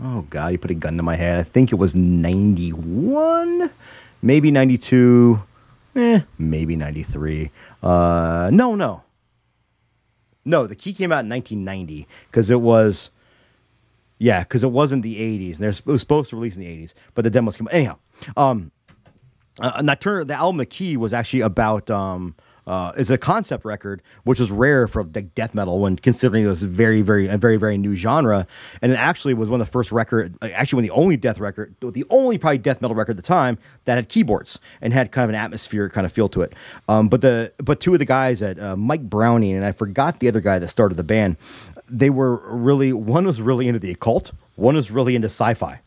oh God, you put a gun to my head. I think it was 91, maybe 92, eh, maybe 93. Uh, no, no. No, The Key came out in 1990 because it was, yeah, because it wasn't the 80s. They're, it was supposed to release in the 80s, but the demos came out. Anyhow, um, uh, Nocturne, the album The Key was actually about um uh is a concept record which was rare for like death metal when considering it was very very a very very new genre and it actually was one of the first record uh, actually one of the only death record the only probably death metal record at the time that had keyboards and had kind of an atmosphere kind of feel to it um but the but two of the guys at uh, Mike Browning and I forgot the other guy that started the band they were really one was really into the occult one was really into sci-fi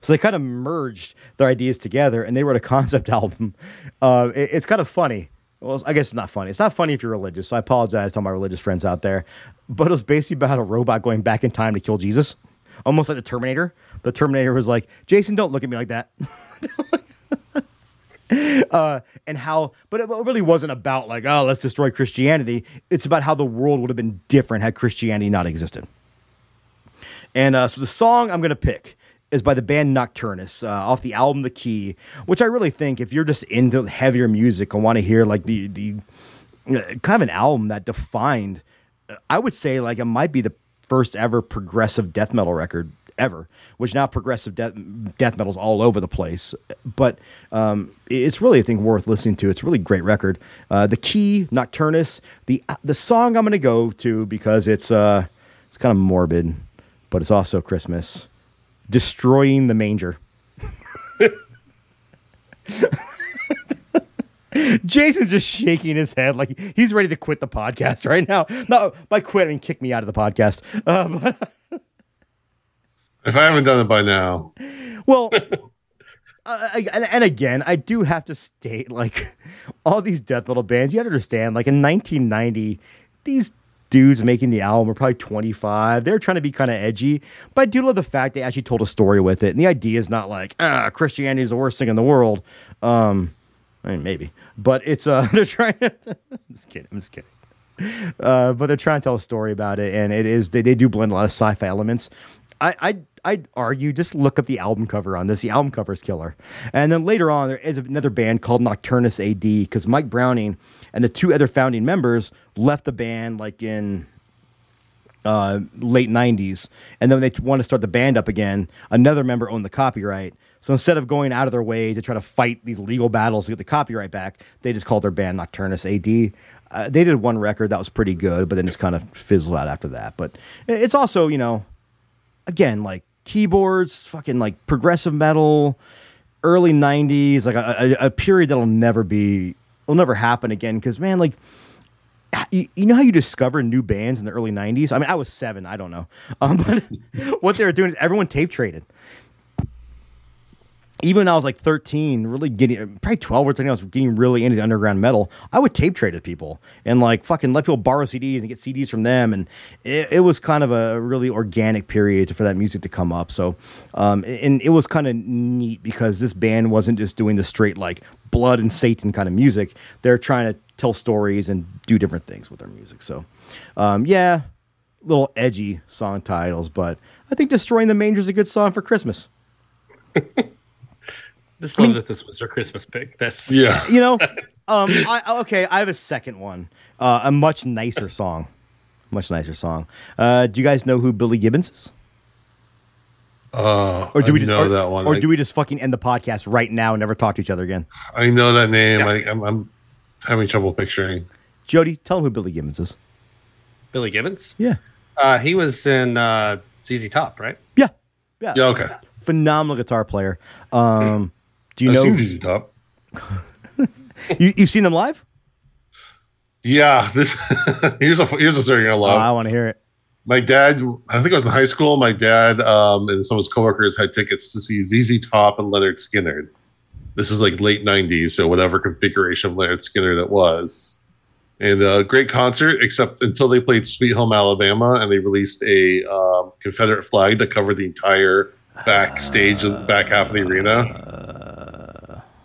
so they kind of merged their ideas together and they wrote a <laughs> concept album. Uh, it- it's kind of funny. Well, I guess it's not funny. It's not funny if you're religious. So I apologize to all my religious friends out there. But it was basically about a robot going back in time to kill Jesus, almost like the Terminator. The Terminator was like, Jason, don't look at me like that. <laughs> uh, and how, but it really wasn't about like, oh, let's destroy Christianity. It's about how the world would have been different had Christianity not existed. And uh, so the song I'm going to pick is by the band Nocturnus uh, off the album The Key, which I really think if you're just into heavier music and want to hear like the the uh, kind of an album that defined, I would say like it might be the first ever progressive death metal record ever, which now progressive death death metal's all over the place. But um, it's really I think worth listening to. It's a really great record. Uh, the Key Nocturnus, the the song I'm going to go to because it's uh it's kind of morbid, but it's also Christmas. Destroying the manger. Jason's just shaking his head like he's ready to quit the podcast right now. No, by quit I mean kick me out of the podcast. Uh, If I haven't done it by now, well, <laughs> uh, and, and again, I do have to state like <laughs> all these death metal bands. You have to understand, like in 1990, these dudes making the album were probably 25. They're trying to be kind of edgy, but I do love the fact they actually told a story with it. And the idea is not like ah, Christianity is the worst thing in the world. Um, I mean, maybe, but it's uh, <laughs> they're trying. <laughs> I'm just kidding. I'm just kidding. Uh, but they're trying to tell a story about it, and it is they, they do blend a lot of sci-fi elements. I I I'd argue just look up the album cover on this. The album cover is killer. And then later on, there is another band called Nocturnus AD because Mike Browning and the two other founding members left the band like in uh, late 90s. And then they want to start the band up again, another member owned the copyright. So instead of going out of their way to try to fight these legal battles to get the copyright back, they just called their band Nocturnus AD. Uh, they did one record that was pretty good, but then it's kind of fizzled out after that. But it's also, you know, again, like keyboards, fucking like progressive metal, early 90s, like a, a, a period that'll never be, will never happen again. Cause man, like, you, you know how you discover new bands in the early 90s? I mean, I was seven, I don't know. Um, <laughs> but what they were doing is everyone tape traded. Even when I was like 13, really getting probably 12 or 13, I was getting really into the underground metal. I would tape trade with people and like fucking let people borrow CDs and get CDs from them. And it, it was kind of a really organic period for that music to come up. So, um, and it was kind of neat because this band wasn't just doing the straight like blood and Satan kind of music. They're trying to tell stories and do different things with their music. So, um, yeah, little edgy song titles, but I think Destroying the Manger is a good song for Christmas. <laughs> Just love that this was your Christmas pick. That's Yeah. you know <laughs> um I, okay i have a second one uh, a much nicer song much nicer song uh do you guys know who billy gibbons is Uh, or do we I just know or, that one? or I, do we just fucking end the podcast right now and never talk to each other again I know that name. Yeah. I, I'm, I'm having trouble picturing. jody tell him who billy gibbons is Billy Gibbons. yeah Uh, he was in uh, ZZ Top, right? yeah yeah, Yeah. Okay. phenomenal guitar player um do you I've know seen ZZ Top. you, you've seen them live Yeah. This <laughs> here's a here's a story you're gonna oh, love. i want to hear it my dad i think i was in high school my dad um, and some of his coworkers had tickets to see zz top and Lynyrd Skynyrd this is like late 90s so whatever configuration of Lynyrd Skynyrd that was and a great concert except until they played sweet home alabama and they released a um, confederate flag that covered the entire backstage of back half of the arena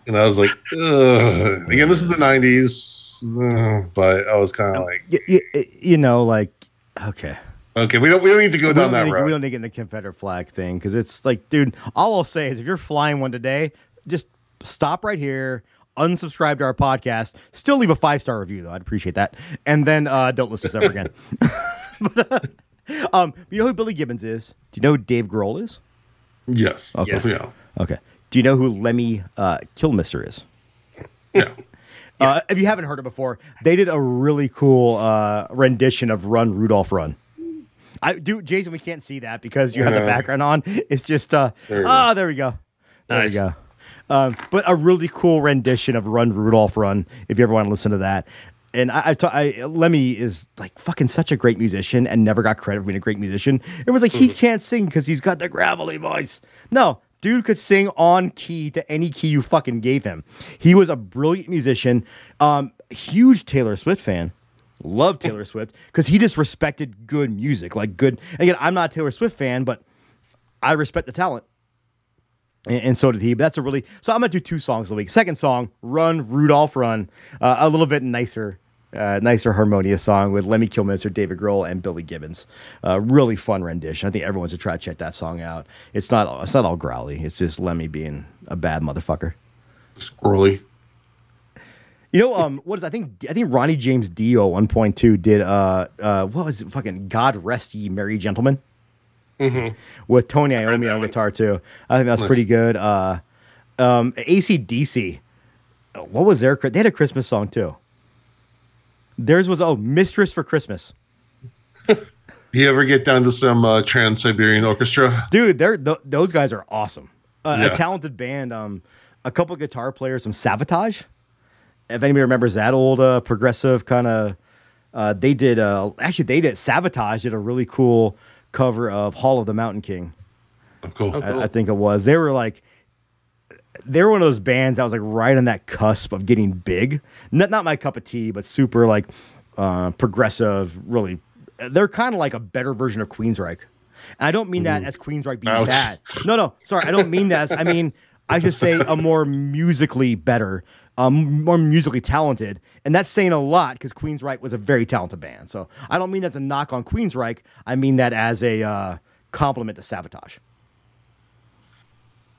and i was like Ugh. again this is the 90s uh, but i was kind of like you, you, you know like okay okay we don't we don't need to go we down that need, road we don't need to get in the Confederate flag thing because it's like, dude, all I'll say is if you're flying one today, just stop right here, unsubscribe to our podcast, still leave a five star review though. I'd appreciate that, and then uh, don't listen to us ever again. <laughs> but, uh, um, you know who Billy Gibbons is? Do you know who Dave Grohl is? Yes. Okay. Yes. Yeah. Okay. Do you know who Lemmy uh, Kilmister is? Yeah. Uh, if you haven't heard it before, they did a really cool uh, rendition of "Run Rudolph Run." I do, Jason. We can't see that because you have the background on. It's just uh, There ah, there we go, there Nice. we go. Um, but a really cool rendition of "Run Rudolph Run." If you ever want to listen to that, and I, I've ta- I Lemmy is like fucking such a great musician and never got credit for being a great musician. Everyone's like he can't sing because he's got the gravelly voice. No, dude could sing on key to any key you fucking gave him. He was a brilliant musician. Um, huge Taylor Swift fan. Love Taylor Swift because he just respected good music, like good. Again, I'm not a Taylor Swift fan, but I respect the talent. And, and so did he. But that's a really so. I'm gonna do two songs a week. Second song, "Run Rudolph Run," uh, a little bit nicer, uh, nicer harmonious song with Lemmy Kilmister, David Grohl, and Billy Gibbons. Uh, really fun rendition. I think everyone should try to check that song out. It's not it's not all growly. It's just Lemmy being a bad motherfucker. Squirrely. You know, um, what is I think I think Ronnie James Dio at one point too did uh uh what was it fucking God rest ye merry gentlemen with Tony Iommi on guitar too. I think that's Nice. pretty good. Uh, um, ACDC, what was their? They had a Christmas song too. Theirs was oh Mistress for Christmas, Do <laughs> you ever get down to some uh, Trans Siberian Orchestra? dude. They're th- those guys are awesome. Uh, A talented band. Um, a couple guitar players. Some Savatage. If anybody remembers that old uh, progressive kind of, uh, they did. Uh, actually, they did. Savatage did a really cool cover of Hall of the Mountain King. Oh, cool. Oh, I, I think it was. They were like, they were one of those bands that was like right on that cusp of getting big. Not not my cup of tea, but super like uh, progressive. Really, they're kind of like a better version of Queensryche. And I don't mean that as Queensryche being Ouch. bad. No, no, sorry, I don't mean that. As, I mean I should say a more musically better, um, more musically talented, and that's saying a lot because Queensryche was a very talented band. So I don't mean that's a knock on Queensryche. I mean that as a uh, compliment to Savatage.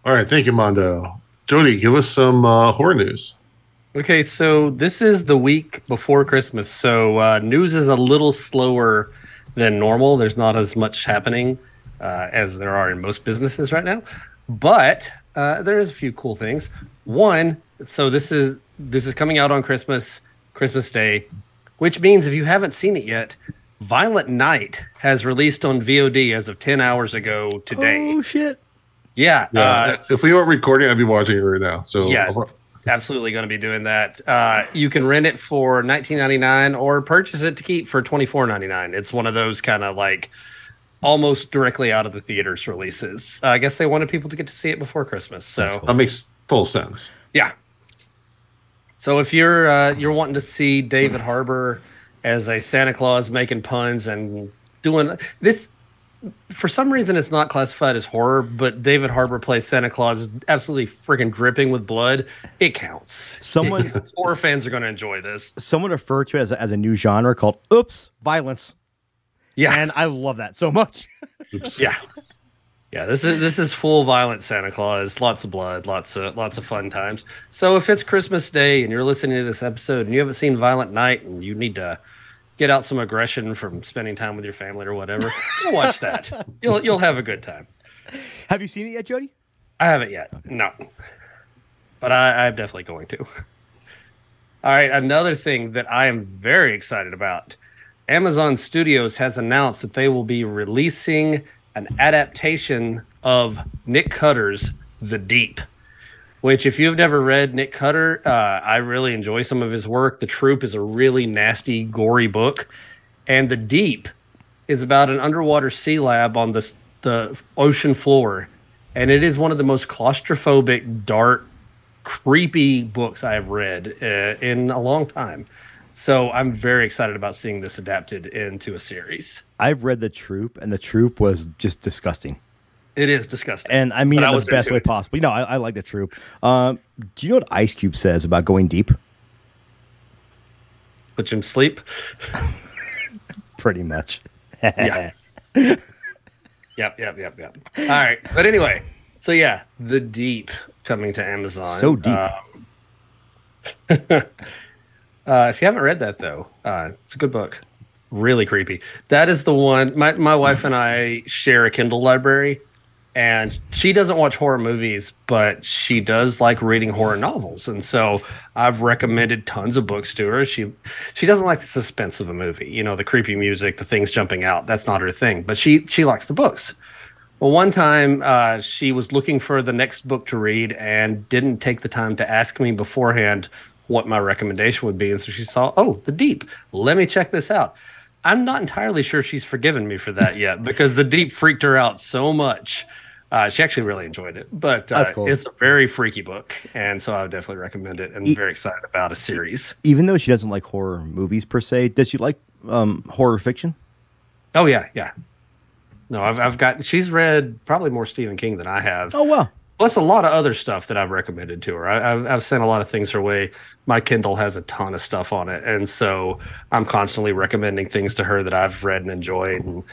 All right. Thank you, Mondo. Jody, give us some uh, horror news. Okay, so this is the week before Christmas, so uh, news is a little slower than normal. There's not as much happening uh, as there are in most businesses right now, but uh, there is a few cool things. One, so this is this is coming out on Christmas, Christmas Day, which means if you haven't seen it yet, Violent Night has released on VOD as of ten hours ago today. Oh shit! Yeah, Yeah. uh, if we weren't recording, I'd be watching it right now. So Yeah. absolutely going to be doing that. Uh, you can rent it for nineteen ninety nine or purchase it to keep for twenty four ninety nine. It's one of those kind of like almost directly out of the theaters releases. Uh, I guess they wanted people to get to see it before Christmas. So cool. That makes full sense. yeah. So if you're uh, you're wanting to see David Harbour as a Santa Claus making puns and doing this, for some reason it's not classified as horror, but David Harbour plays Santa Claus, is absolutely freaking dripping with blood. It counts. Someone <laughs> Horror fans are going to enjoy this. someone referred to it as a, as a new genre called oops violence, Yeah, and I love that so much. Oops. Yeah. Yeah, this is this is full violent Santa Claus, lots of blood, lots of lots of fun times. So if it's Christmas Day and you're listening to this episode and you haven't seen Violent Night and you need to get out some aggression from spending time with your family or whatever, go watch that. <laughs> You'll you'll have a good time. Have you seen it yet, Jody? I haven't yet, no, but I, I'm definitely going to. All right, another thing that I am very excited about. Amazon Studios has announced that they will be releasing an adaptation of Nick Cutter's The Deep. Which, if you've never read Nick Cutter, uh, I really enjoy some of his work. The Troop is a really nasty, gory book, and The Deep is about an underwater sea lab on the the ocean floor, and it is one of the most claustrophobic, dark, creepy books I've read uh, in a long time. So I'm very excited about seeing this adapted into a series. I've read the troop, and the troop was just disgusting. It is disgusting. And I mean But it in was the best way it. possible. You know, I, I like the troop. Um, do you know what Ice Cube says about going deep? Put him to sleep. <laughs> Pretty much. Yeah. <laughs> Yep, yep, yep, yep. All right. But anyway, so yeah, The Deep coming to Amazon. So deep. Um, <laughs> uh, if you haven't read that though, uh, it's a good book. Really creepy. That is the one. My my wife and I share a Kindle library, and she doesn't watch horror movies, but she does like reading horror novels. And so I've recommended tons of books to her. She she doesn't like the suspense of a movie, you know, the creepy music, the things jumping out. That's not her thing. But she she likes the books. Well, one time uh, she was looking for the next book to read and didn't take the time to ask me beforehand what my recommendation would be. And so she saw, oh, The Deep. Let me check this out. I'm not entirely sure she's forgiven me for that yet because The Deep freaked her out so much. Uh, she actually really enjoyed it, but uh, cool. it's a very freaky book, and so I would definitely recommend it. And E- very excited about a series. Even though she doesn't like horror movies per se, does she like um, horror fiction? Oh yeah, yeah. No, I've I've got. She's read probably more Stephen King than I have. Oh well. plus a lot of other stuff that I've recommended to her. I, I've, I've sent a lot of things her way. My Kindle has a ton of stuff on it, and so I'm constantly recommending things to her that I've read and enjoyed. And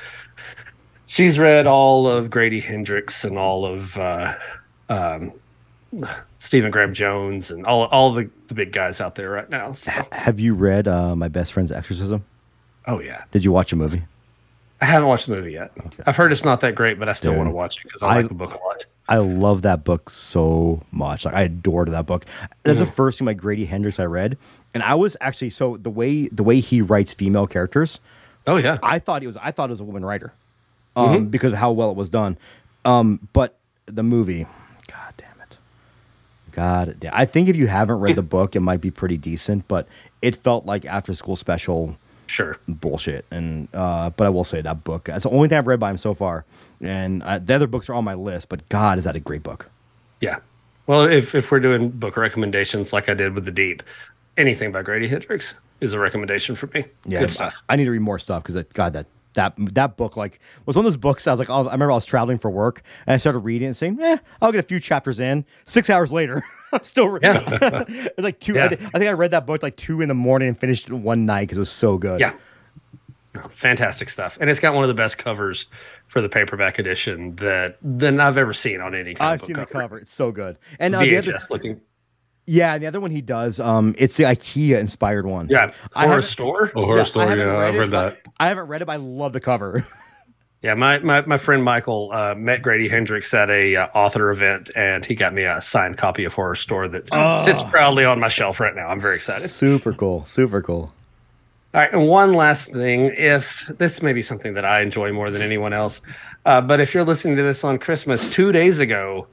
she's read all of Grady Hendrix and all of uh, um, Stephen Graham Jones and all all the, the big guys out there right now. So, Have you read uh, My Best Friend's Exorcism? oh yeah, Did you watch a movie? I haven't watched the movie yet. I've heard it's not that great, but I still Dude, want to watch it because I, I- like the book a lot. I love that book so much. Like I adored that book. That's the first thing by Grady Hendrix I read, and I was actually so the way the way he writes female characters. Oh yeah, I thought it was I thought it was a woman writer, um, because of how well it was done. Um, but the movie, god damn it, god damn. I think if you haven't read the book, it might be pretty decent, but it felt like after school special sure. bullshit. And uh, but I will say that book that's the only thing I've read by him so far. And uh, the other books are on my list, but God, is that a great book? Yeah. Well, if if we're doing book recommendations like I did with the Deep, anything by Grady Hendrix is a recommendation for me. Yeah, Good stuff. I, I need to read more stuff because God, that that that book like was one of those books. I was like, oh, I remember I was traveling for work and I started reading and saying, eh, I'll get a few chapters in. Six hours later, <laughs> I'm still reading. Yeah. <laughs> it was like two. Yeah. I, I think I read that book like two in the morning and finished it one night because it was so good. Yeah. Fantastic stuff. And it's got one of the best covers for the paperback edition that than I've ever seen on any kind I've of seen book the cover. It's so good. And uh, the VHS other, looking. Yeah, and the other one he does, um, it's the IKEA inspired one. Yeah. I Horror haven't- store. Oh, horror Yeah, I haven't Yeah, read I've it, read but- that. I haven't read it, but I love the cover. <laughs> Yeah, my, my, my friend Michael uh, met Grady Hendrix at a uh, author event, and he got me a signed copy of Horror Store that Oh. sits proudly on my shelf right now. I'm very excited. super cool. Super cool. All right, and one last thing. If this may be something that I enjoy more than anyone else, uh, but if you're listening to this on Christmas, two days ago,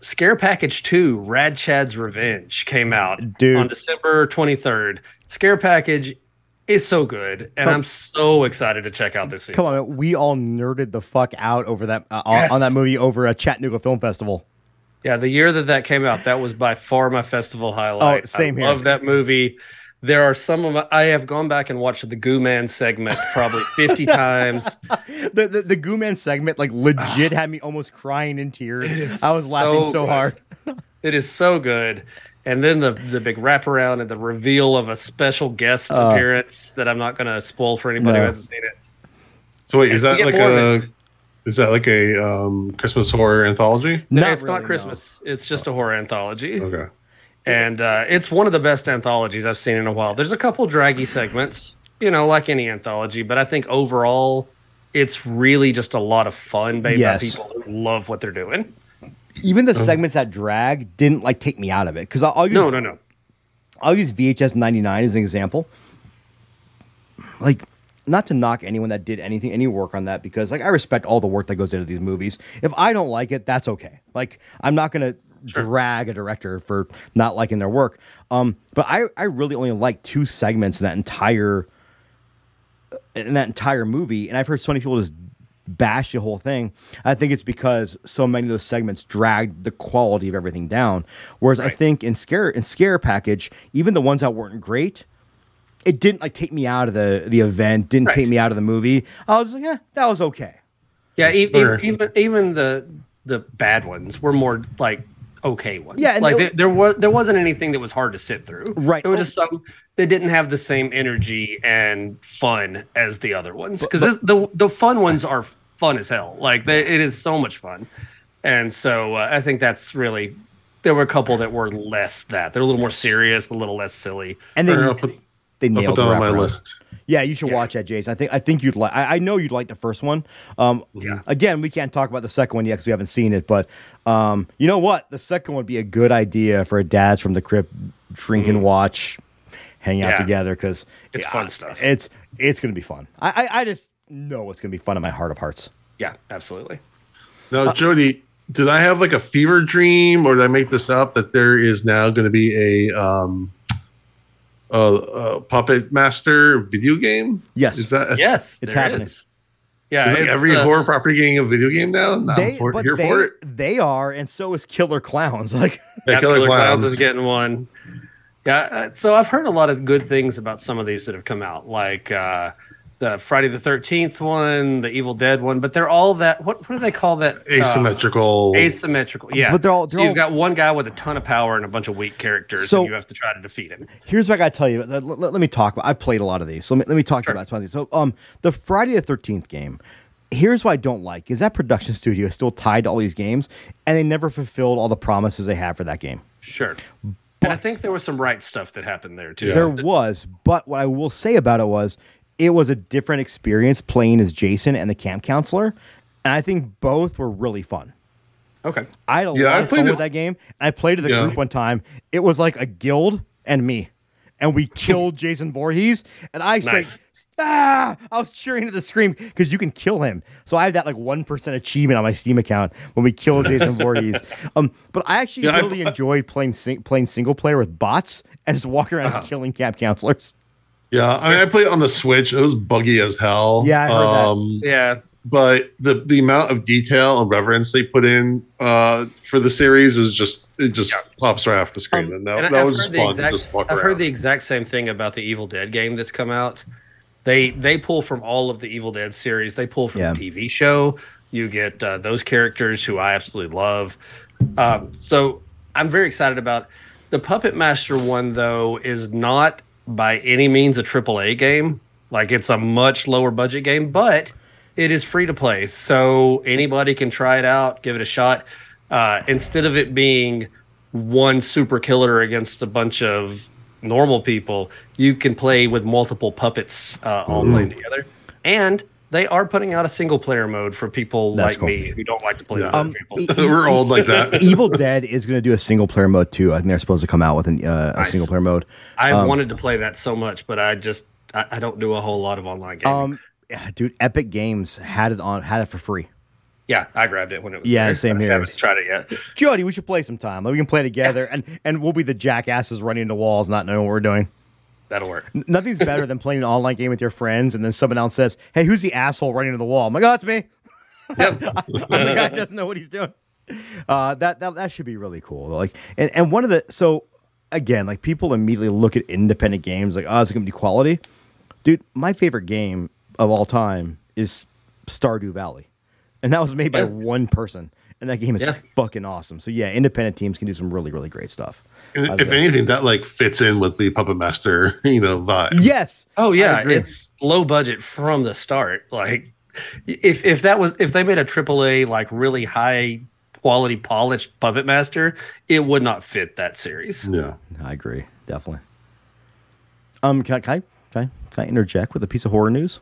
Scare Package 2, Rad Chad's Revenge, came out Dude. on December 23rd. Scare Package is so good, and Come- I'm so excited to check out this. Come on, we all nerded the fuck out over that uh, on- Yes. on that movie over a Chattanooga Film Festival. Yeah, the year that that came out, that was by far my festival highlight. Oh, same I here. Love that movie. There are some of I have gone back and watched the Goo Man segment probably 50 <laughs> times. The the, the Goo Man segment like legit had me almost crying in tears. It is I was laughing so so good. hard. <laughs> It is so good. And then the the big wraparound and the reveal of a special guest Uh, appearance that I'm not going to spoil for anybody No. who hasn't seen it. So wait, is that like a is that like a um, Christmas horror anthology? No, it's really, not no. Christmas. It's just a horror anthology. Okay. And uh, it's one of the best anthologies I've seen in a while. There's a couple draggy segments, you know, like any anthology, but I think overall, it's really just a lot of fun made Yes. by people who love what they're doing. Even the segments that drag didn't like take me out of it because I'll, I'll use No, no, no. I'll use VHS 99 as an example. Like, not to knock anyone that did anything, any work on that, because like I respect all the work that goes into these movies. If I don't like it, that's okay. Like, I'm not gonna drag a director for not liking their work. Um, but I, I really only like two segments in that entire in that entire movie, and I've heard so many people just bash the whole thing. I think it's because so many of those segments dragged the quality of everything down. Whereas I think in scare in scare package, even the ones that weren't great, it didn't like take me out of the the event, didn't Right. take me out of the movie. I was like, yeah, that was okay. Yeah, e- e- Sure. even even the the bad ones were more like okay ones. Yeah, like there, there was there wasn't anything that was hard to sit through. Right. There were just some that didn't have the same energy and fun as the other ones because the the fun ones are fun as hell. Like they, it is so much fun, and so uh, I think that's really. There were a couple that were less that they're a little more serious, a little less silly. And they Fair enough, but they I'll put nailed that on my wraparound. list. Yeah, you should Yeah. watch that, Jason. I think I think you'd like. I, I know you'd like the first one. Um, Yeah. Again, we can't talk about the second one yet because we haven't seen it. But um, you know what? The second one would be a good idea for a dads from the crypt drink and watch, hang out Mm. Yeah. together because It's fun stuff. It's it's gonna be fun. I, I I just know it's gonna be fun in my heart of hearts. Yeah, absolutely. Now, Uh, Jody, did I have like a fever dream, or did I make this up that there is now going to be a um, a, a Puppet Master video game? Yes. Is that Yes, It's happening. is. Yeah, Is like every uh, horror property getting a video game now? No, They, I'm for, but here they, for it. they are, and so is Killer Clowns. <laughs> Like, Yeah, Yeah, Killer Killer Clowns Clowns. is getting one. Yeah, uh, so I've heard a lot of good things about some of these that have come out, like uh, the Friday the Thirteenth one, the Evil Dead one, but they're all that. What what do they call that? Uh, Asymmetrical. asymmetrical. Yeah, But they're all- they're you've all- got one guy with a ton of power and a bunch of weak characters, So- and you have to try to defeat him. here's what I gotta tell you. Let, let- let me talk about. I've played a lot of these, so let me, let me talk Sure. about some of these. So, um, the Friday the Thirteenth game. Here's what I don't like: is that production <laughs> studio is still tied to all these games, and they never fulfilled all the promises they had for that game. Sure. and I think there was some right stuff that happened there too. There was, but what I will say about it was, it was a different experience playing as Jason and the camp counselor, and I think both were really fun. Okay. I had a Yeah, lot I of played fun it- with that game. I played with a Yeah. group one time. It was like a guild and me, and we <laughs> killed Jason Voorhees. And I straight, ah, I was cheering at the scream because you can kill him. So I have that like one percent achievement on my Steam account when we killed <laughs> Jason Voorhees. Um, but I actually Yeah, I- really enjoyed playing sing- playing single player with bots and just walking around Uh-huh. and killing camp counselors. Yeah, I mean, I played it on the Switch. It was buggy as hell. Yeah, I heard that. um, Yeah. But the the amount of detail and reverence they put in uh, for the series is just it just Yeah. pops right off the screen, Um, and that, And that I've was heard just the fun. exact- to just fuck I've around. heard the exact same thing about the Evil Dead game that's come out. They they pull from all of the Evil Dead series. They pull from Yeah. the TV show. You get uh, those characters who I absolutely love. Um, so I'm very excited about the Puppet Master one. Though is not by any means a AAA game. Like it's a much lower budget game, but it is free to play, so anybody can try it out, give it a shot. Uh, instead of it being one super killer against a bunch of normal people, you can play with multiple puppets uh, all playing together. And they are putting out a single player mode for people That's like cool. me who don't like to play with Yeah. Um, people. e- <laughs> We're old like that. <laughs> Evil Dead is going to do a single player mode too. I think they're supposed to come out with an, uh, a Nice. single player mode. I um, wanted to play that so much, but I just I, I don't do a whole lot of online gaming. Um, yeah, dude, Epic Games had it on had it for free. yeah, I grabbed it when it was Yeah, there. same I here. haven't tried it yet. Jody, we should play sometime. Like, we can play together, and and we'll be the jackasses running into walls, not knowing what we're doing. That'll work. Nothing's better than playing an online game with your friends and then someone else says, "Hey, who's the asshole running into the wall?" I'm like, "Oh, it's me." Yep. <laughs> I'm the guy doesn't know what he's doing. Uh, that, that that should be really cool. Like, and, and one of the so again, like people immediately look at independent games like, oh, it's gonna be quality. Dude, my favorite game of all time is Stardew Valley, and that was made by Yeah. one person, and that game is Yeah. fucking awesome. So yeah, independent teams can do some really really great stuff. And How's if anything, that like fits in with the Puppet Master, <laughs> you know, vibe. Yes. Oh yeah, it's low budget from the start. Like if if that was if they made a AAA like really high quality polished Puppet Master, it would not fit that series. Yeah. I agree, definitely. Um, can I, can I, can I, can I interject with a piece of horror news?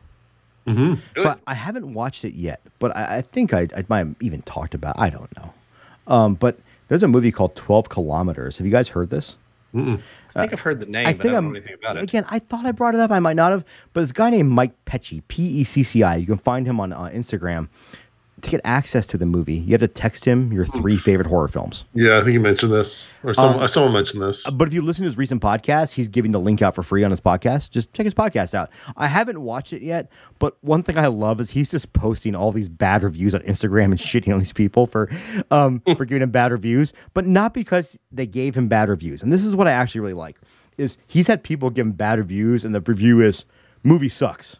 hmm So. I, I haven't watched it yet, but I, I think I, I might have even talked about. I don't know. Um, but there's a movie called Twelve Kilometers. Have you guys heard this? Mm-mm. I think I've heard the name, I but think I don't I'm know anything about it. again. I thought I brought it up. I might not have. But this guy named Mike Pecci, P E C C I. You can find him on uh, Instagram. To get access to the movie, you have to text him your three favorite horror films. Yeah, I think you mentioned this, or some, Um, someone mentioned this. But if you listen to his recent podcast, he's giving the link out for free on his podcast. Just check his podcast out. I haven't watched it yet, but one thing I love is he's just posting all these bad reviews on Instagram and <laughs> shitting on these people for um, for giving him bad reviews, but not because they gave him bad reviews. And this is what I actually really like is he's had people give him bad reviews, and the review is movie sucks.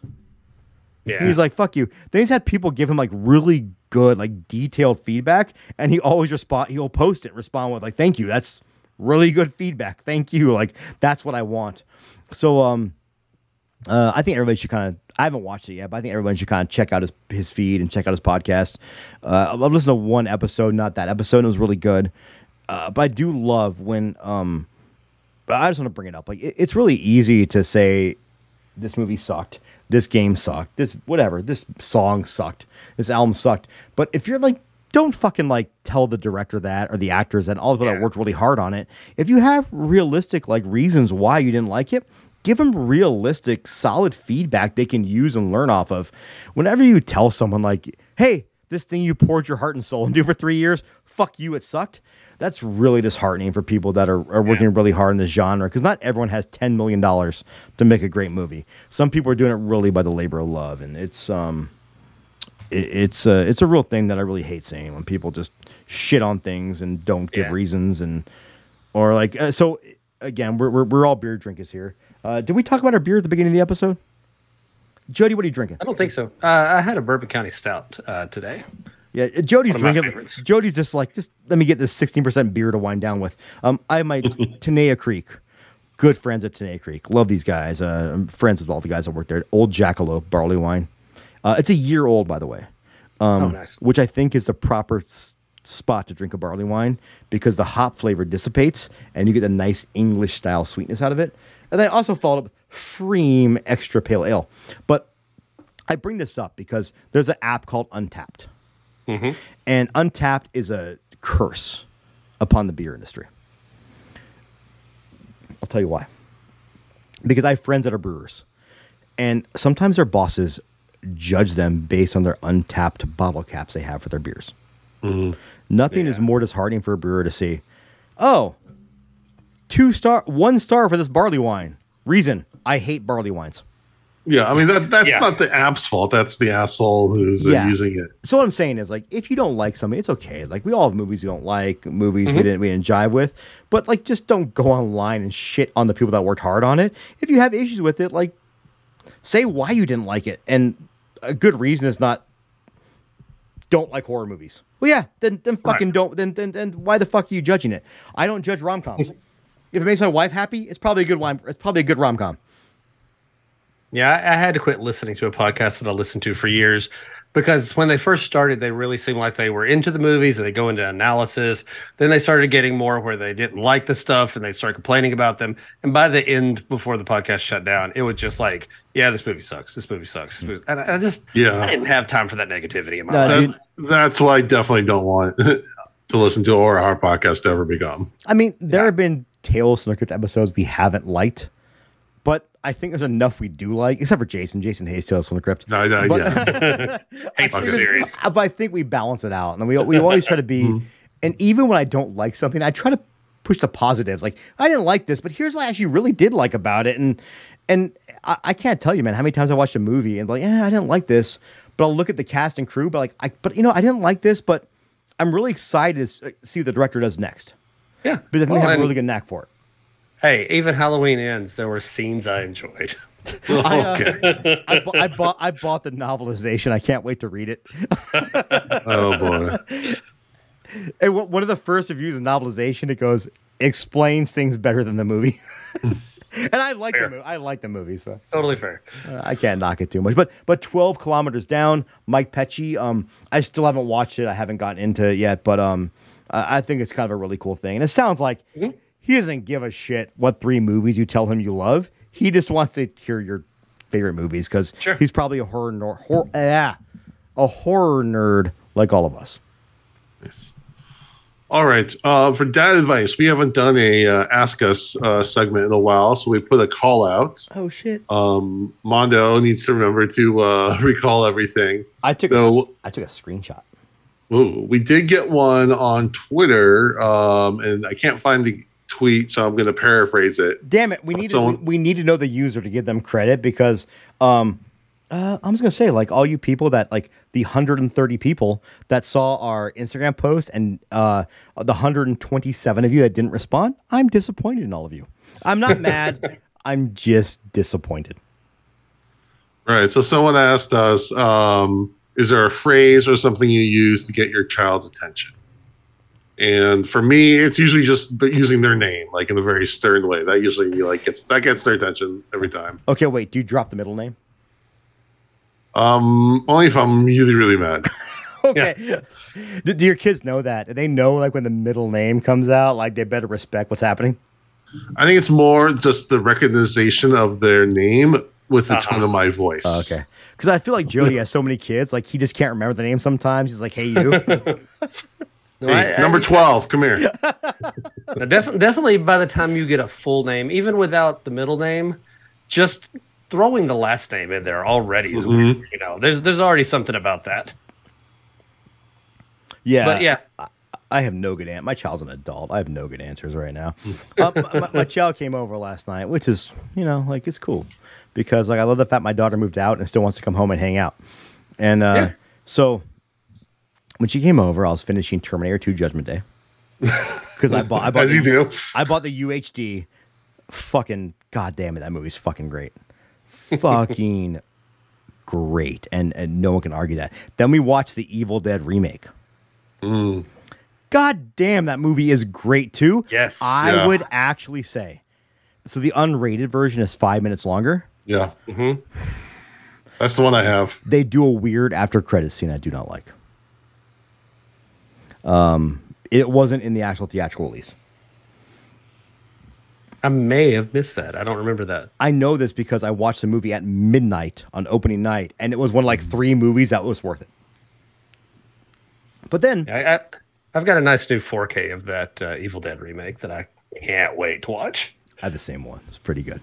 Yeah. He's like, fuck you. Then he's had people give him like really good, like detailed feedback, and he always respond. He'll post it, respond with like, "Thank you. That's really good feedback. Thank you. Like that's what I want." So, um, uh, I think everybody should kind of. I haven't watched it yet, but I think everyone should kind of check out his his feed and check out his podcast. Uh, I've listened to one episode, not that episode. It was really good. Uh, but I do love when um, but I just want to bring it up. Like it, it's really easy to say this movie sucked, this game sucked, this whatever, this song sucked, this album sucked. But if you're like, don't fucking like tell the director that or the actors that all of that Yeah. worked really hard on it. If you have realistic like reasons why you didn't like it, give them realistic, solid feedback they can use and learn off of. Whenever you tell someone like, hey, this thing you poured your heart and soul into for three years, fuck you, it sucked. That's really disheartening for people that are, are working really hard in this genre because not everyone has $10 million to make a great movie. Some people are doing it really by the labor of love. And it's, um, it, it's, uh, it's a real thing that I really hate seeing when people just shit on things and don't give Yeah. reasons and, or like, uh, so again, we're, we're, we're all beer drinkers here. Uh, did we talk about our beer at the beginning of the episode? Jody, what are you drinking? I don't think so. Uh, I had a Bourbon County Stout uh, today. Yeah, uh, Jody's One of my drinking. Jody's just like, just let me get this sixteen percent beer to wind down with. Um, I have my <laughs> Tenaya Creek. Good friends at Tenaya Creek. Love these guys. Uh, I'm friends with all the guys that work there. Old Jackalope barley wine. Uh, it's a year old, by the way. Um, Oh, nice. Which I think is the proper s- spot to drink a barley wine because the hop flavor dissipates and you get the nice English style sweetness out of it. And then I also followed up with Freem Extra Pale Ale. But I bring this up because there's an app called Untappd. Mm-hmm. And Untappd is a curse upon the beer industry. I'll tell you why. Because I have friends that are brewers, and sometimes their bosses judge them based on their Untappd bottle caps they have for their beers. Mm-hmm. Nothing is more disheartening for a brewer to see, oh, two star, one star for this barley wine. Reason I hate barley wines. Yeah, I mean that that's Yeah. not the app's fault. That's the asshole who's Yeah. using it. So what I'm saying is like if you don't like something, it's okay. Like we all have movies we don't like, movies we mm-hmm. didn't we didn't jive with, but like just don't go online and shit on the people that worked hard on it. If you have issues with it, like say why you didn't like it, and a good reason is not don't like horror movies. Well, yeah, then then fucking Right. don't. Then then then why the fuck are you judging it? I don't judge rom coms. <laughs> if it makes my wife happy, it's probably a good one. It's probably a good rom com. Yeah, I, I had to quit listening to a podcast that I listened to for years because when they first started, they really seemed like they were into the movies and they go into analysis. Then they started getting more where they didn't like the stuff and they started complaining about them. And by the end, before the podcast shut down, it was just like, yeah, this movie sucks. This movie sucks. This movie- And I, I just, Yeah. I didn't have time for that negativity in my No, life. That, that's why I definitely don't want <laughs> to listen to or our podcast to ever become. I mean, there have been Tales from the Crypt episodes we haven't liked, but I think there's enough we do like, except for Jason. Jason hates Tales from the Crypt. No, no, But- yeah. <laughs> The series. but I think we balance it out, and we we always try to be. Mm-hmm. And even when I don't like something, I try to push the positives. Like I didn't like this, but here's what I actually really did like about it. And and I, I can't tell you, man, how many times I watched a movie and be like, yeah, I didn't like this, but I'll look at the cast and crew, but like, I but you know, I didn't like this, but I'm really excited to see what the director does next. Yeah. But I think Well, they have a really good knack for it. Hey, even Halloween ends. There were scenes I enjoyed. <laughs> I, uh, <laughs> I, bu- I bought I bought the novelization. I can't wait to read it. <laughs> Oh boy. And one one of the first reviews of novelization, it goes explains things better than the movie. and I like the movie. I like the movie, so totally fair. uh, I can't knock it too much. But but twelve kilometers down, Mike Pecci. Um, I still haven't watched it. I haven't gotten into it yet, but um, I I think it's kind of a really cool thing. And it sounds like he doesn't give a shit what three movies you tell him you love. He just wants to hear your favorite movies because Sure. he's probably a horror nor- hor- ah, a horror nerd like all of us. All right. Uh, for dad advice, we haven't done a uh, ask us uh, segment in a while, so we put a call out. Oh shit! Um, Mondo needs to remember to uh, <laughs> recall everything. I took So- a, I took a screenshot. Ooh, we did get one on Twitter, um, and I can't find the tweet, so I'm going to paraphrase it. Damn it! We need to, So- we, we need to know the user to give them credit because um, uh, I'm just gonna say like all you people that like the 130 people that saw our Instagram post and uh, the 127 of you that didn't respond. I'm disappointed in all of you. I'm not mad. <laughs> I'm just disappointed. Right. So someone asked us, um, is there a phrase or something you use to get your child's attention? And for me, it's usually just using their name, like in a very stern way. That usually like gets that gets their attention every time. Okay, wait. Do you drop the middle name? Um, only if I'm really really mad. <laughs> Okay. <laughs> Do, do your kids know that? Do they know like when the middle name comes out, like they better respect what's happening? I think it's more just the recognition of their name with the tone of my voice. Oh, okay. Because I feel like Jody has so many kids, like he just can't remember the name sometimes. He's like, "Hey, you." <laughs> No, Hey, I- number I- <laughs> twelve, come here. No, def- definitely by the time you get a full name, even without the middle name, just throwing the last name in there already is weird. You know, there's there's already something about that. yeah. But yeah, I have no good answer. My child's an adult. I have no good answers right now. uh, my, my, my child came over last night, which is, you know, like it's cool because like I love the fact my daughter moved out and still wants to come home and hang out. And uh, Yeah. so when she came over, I was finishing Terminator 2 Judgment Day <laughs> because I bought I bought As you the, do. I bought the UHD. Fucking goddamn it, that movie's fucking great. Fucking <laughs> great, and and no one can argue that. Then we watched the Evil Dead remake. God damn, that movie is great too. Yes. I Yeah. would actually say. So the unrated version is five minutes longer. Yeah. Mhm. That's the one I have. They do a weird after credit scene I do not like. Um, it wasn't in the actual theatrical release. I may have missed that. I don't remember that. I know this because I watched the movie at midnight on opening night, and it was one of like three movies that was worth it. But then, I, I I've got a nice new 4K of that uh, Evil Dead remake that I can't wait to watch. I had the same one. It's pretty good.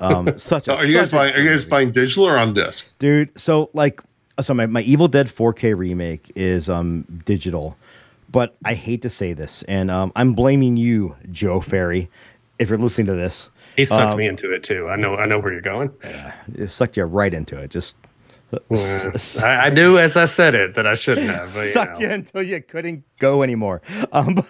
Um, <laughs> such a Are you guys such buying? Are you guys buying digital or on disc? dude so like so my, my evil dead 4k remake is um digital but i hate to say this and um, i'm blaming you joe ferry if you're listening to this He sucked Um, me into it too. I know I know where you're going. it sucked you right into it just I, I knew as I said it that I shouldn't have. But, you sucked know. you until you couldn't go anymore um,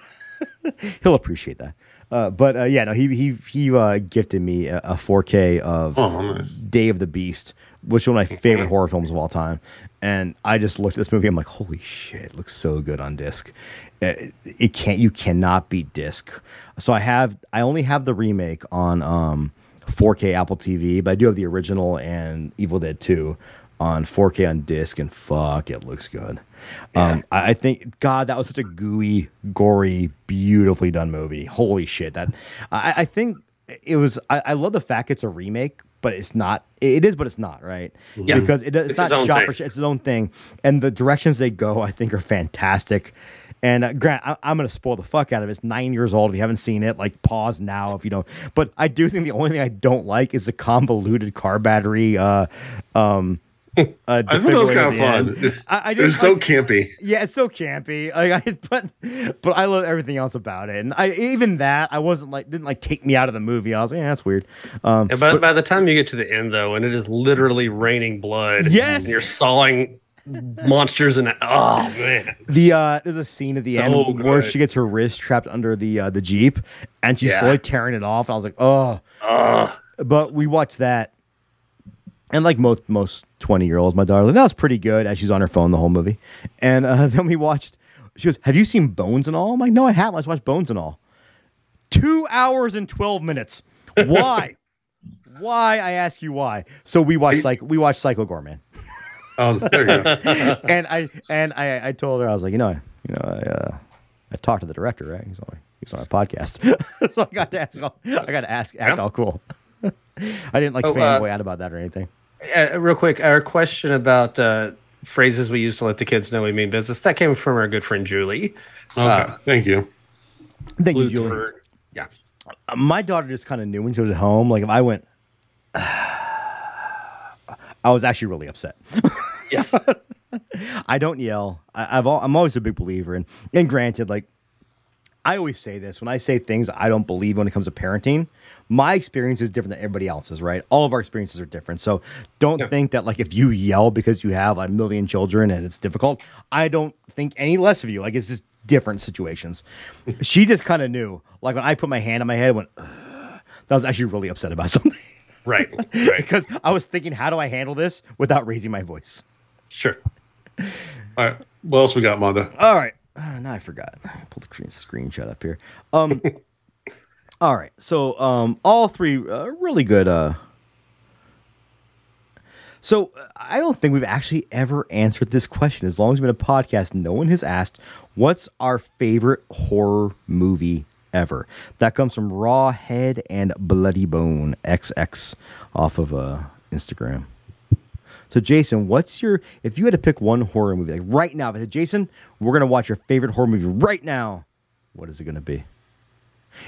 <laughs> he'll appreciate that uh, but uh, yeah no he he he uh, gifted me a, a 4k of Oh, nice. Day of the Beast, which is one of my favorite horror films of all time. And I just looked at this movie. I'm like, holy shit, it looks so good on disc. It, it can't, you cannot beat disc. So I have, I only have the remake on um, 4K Apple TV, but I do have the original and Evil Dead 2 on 4K on disc, and fuck, it looks good. Um, I, I think, God, that was such a gooey, gory, beautifully done movie. Holy shit, that I, I think it was. I, I love the fact it's a remake, but it's not. It is, but it's not right Yeah. because it, it's, It's not shot thing. for shit. It's its own thing, and the directions they go, I think, are fantastic. And uh, Grant, I, I'm going to spoil the fuck out of it. It's nine years old. If you haven't seen it, like pause now if you don't. But I do think the only thing I don't like is the convoluted car battery uh, um, <laughs> I thought that was kind of fun. end. I, I It was so I- campy. yeah, it's so campy. Like, I, <laughs> but but I love everything else about it, and I even that I wasn't like didn't like take me out of the movie. I was like, yeah, that's weird. Um, And by, by the time you get to the end, though, and it is literally raining blood, Yes! and you're sawing monsters, and oh man, The uh there's a scene at the So end where good. she gets her wrist trapped under the uh, the jeep and she's Yeah. slowly tearing it off. And I was like, oh. oh, But we watched that, and like most most twenty year olds, my daughter, like, that was pretty good. As she's on her phone the whole movie, and uh, <laughs> then we watched. She goes, "Have you seen Bones and All?" I'm like, "No, I haven't. Let's watch Bones and All." Two hours and twelve minutes. Why? <laughs> why? I ask you why. So we watched like we watched Psycho Goreman. Oh, there you go. <laughs> and I and I, I told her I was like, you know, you know, I, uh, I talked to the director, right? He's on, he's on a podcast, so I got to ask. All, I got to ask, act Yeah. all cool. I didn't like Oh, uh, fanboy out about that or anything. Uh, real quick, our question about uh, phrases we use to let the kids know we mean business that came from our good friend Julie. Okay, thank you. Thank you, Julie. for- yeah, Uh, My daughter just kind of knew when she was at home. Like if I went, <sighs> I was actually really upset. <laughs> yes, I don't yell. I, I've al- I'm always a big believer in. And granted, like I always say this when I say things I don't believe when it comes to parenting. My experience is different than everybody else's, right? All of our experiences are different. So don't Yeah. think that like if you yell because you have a million children and it's difficult, I don't think any less of you. Like it's just different situations. <laughs> she just kind of knew. Like when I put my hand on my head, I went. "Ugh," that was actually really upset about <laughs> something right, <laughs> right, because I was thinking, how do I handle this without raising my voice? sure. All right. What else we got, Manda? All right. Uh, now I forgot. Pull the screen- screenshot up here. Um. All right. So um, all three uh, really good. Uh. So uh, I don't think we've actually ever answered this question. As long as we've been a podcast, no one has asked, "What's our favorite horror movie ever?" That comes from Raw Head and Bloody Bone XX off of uh, Instagram. So, Jason, what's your if you had to pick one horror movie like right now? If I said, Jason, we're gonna watch your favorite horror movie right now. What is it gonna be?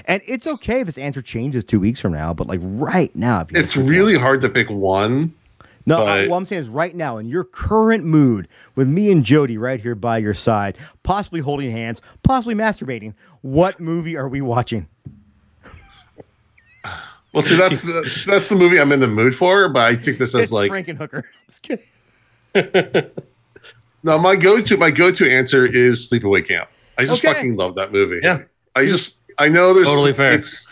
And it's okay if his answer changes two weeks from now, but like right now, if you It's to pick really hard to pick one. no, But- what I'm saying is right now, in your current mood, with me and Jody right here by your side, possibly holding hands, possibly masturbating, what movie are we watching? <laughs> Well, see, that's the so that's the movie I'm in the mood for. But I take this as It's like Frankenhooker. <laughs> Just kidding. <laughs> no. My go-to my go-to answer is Sleepaway Camp. I just Okay. fucking love that movie. Yeah. I just I know there's Totally fair. It's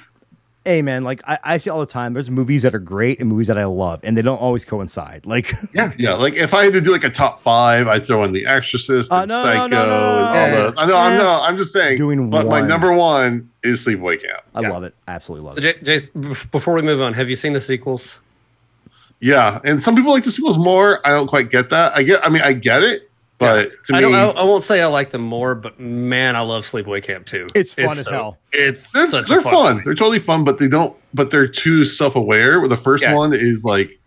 Hey man, like I, I see all the time. There's movies that are great and movies that I love, and they don't always coincide. Like, <laughs> Yeah, yeah. Like if I had to do like a top five, I'd throw in The Exorcist Uh, and no, no, Psycho no, no, no, and all no. those. I know. I'm Eh. no. I'm just saying. Doing but my number one is Sleepaway Camp. I Yeah. love it, absolutely love So, it. J- Jace, before we move on, have you seen the sequels? Yeah, and some people like the sequels more. I don't quite get that. I get. I mean, I get it, but to I me, don't. I, I won't say I like them more, but man, I love Sleepaway Camp too. It's fun as so- hell. It's they're, such they're fun. movie. They're totally fun, but they don't. But they're too self-aware. Where the first Yeah. one is like,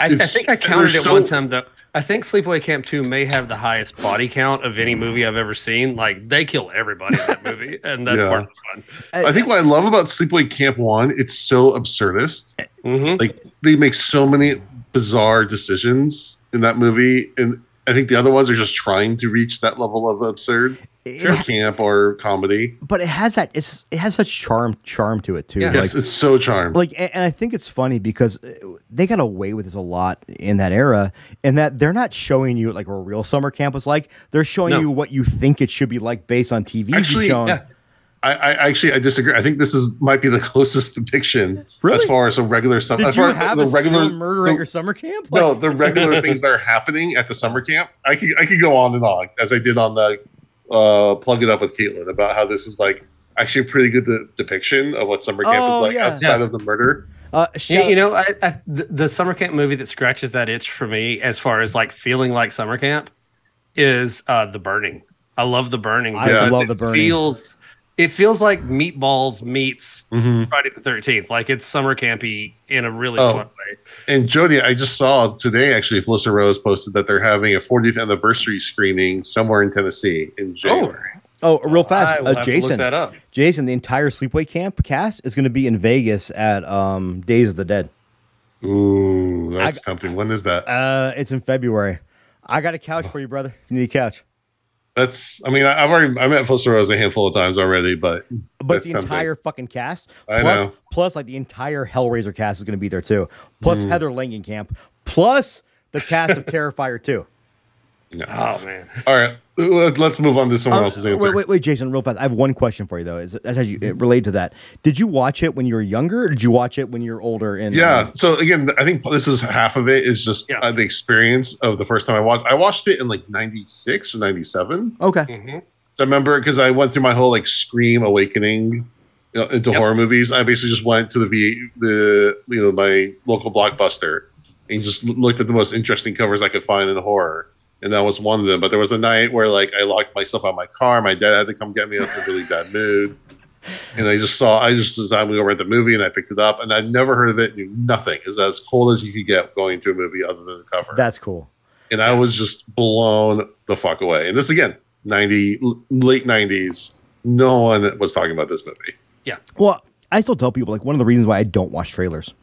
I, I think I counted it so- one time though. I think Sleepaway Camp 2 may have the highest body count of any movie I've ever seen. Like they kill everybody in that <laughs> movie, and that's Yeah. part of the fun. I think what I love about Sleepaway Camp One, it's so absurdist. Mhm. Like they make so many bizarre decisions in that movie, and I think the other ones are just trying to reach that level of absurd, It- or camp or comedy. but it has that. It's it has such charm charm to it too. Yeah. Like, it's so charmed. like and, and i think it's funny because uh, they got away with this a lot in that era and that they're not showing you like what a real summer camp was like they're showing No. you what you think it should be like based on tv Actually, shown. Yeah. I, I actually I disagree. I think this is might be the <laughs> closest depiction Really? as far as a regular summer. did As you far as have the a regular regular murder at the- your summer camp no, the regular things that are happening at the summer camp. I could I could go on and on as I did on the uh, plug it up with Caitlin about how this is like actually a pretty good de- depiction of what summer camp Oh, is like yeah. outside Yeah. of the murder. uh, You, you know, I, I, the, the summer camp movie that scratches that itch for me, as far as like feeling like summer camp, is uh, The Burning. I love The Burning. I love The Burning. Feels it feels like Meatballs meets Mm-hmm. Friday the Thirteenth. Like it's summer campy in a really Oh. fun way. And Jody, I just saw today actually, Felissa Rose posted that they're having a 40th anniversary screening somewhere in Tennessee in January. oh real fast uh, have to look jason that up. jason the entire sleepaway camp cast is going to be in vegas at um days of the dead Ooh, that's tempting. When is that? Uh, it's in February. I got a couch for you, brother. You need a couch. That's. I mean, I, I've already. I met Foster Rose a handful of times already, but But the entire fucking cast, I plus, know. plus like the entire Hellraiser cast is going to be there too. Plus Mm. Heather Langenkamp, plus the cast of <laughs> Terrifier too. No. Oh man. All right, let- let's move on to someone Uh, else's answer. wait, wait, wait, Jason, real fast. I have one question for you though. Is that you it related to that? Did you watch it when you were younger, or did you watch it when you were older? And Yeah. So again, I think this is half of it is just Yeah. uh, the experience of the first time I watched. I watched it in like '96 or '97. okay. hmm So I remember because I went through my whole like Scream awakening you know, into Yep. horror movies. I basically just went to the V the you know my local blockbuster and just looked at the most interesting covers I could find in the horror, and that was one of them. But there was a night where like I locked myself out of my car. My dad had to come get me. I was in a really bad mood. And I just saw, I just decided to go rent the movie and I picked it up and I'd never heard of it, knew nothing. It was as cold as you could get going to a movie other than the cover That's cool. and I was just blown the fuck away. And this again, ninety late nineties, no one was talking about this movie. Yeah. Well, I still tell people like one of the reasons why I don't watch trailers,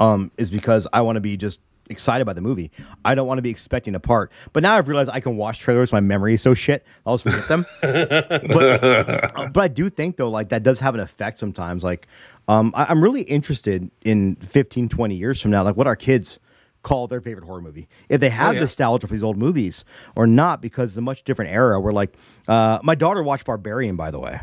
um, is because I want to be just excited by the movie. I don't want to be expecting a part. But now I've realized I can watch trailers. My memory is so shit. I'll just forget them. <laughs> but uh, but I do think though, like that does have an effect sometimes. Like, um, I, I'm really interested in 15, 20 years from now, like what our kids call their favorite horror movie. If they have yeah. nostalgia for these old movies or not, because it's a much different era. Where like, uh, my daughter watched Barbarian, by the way.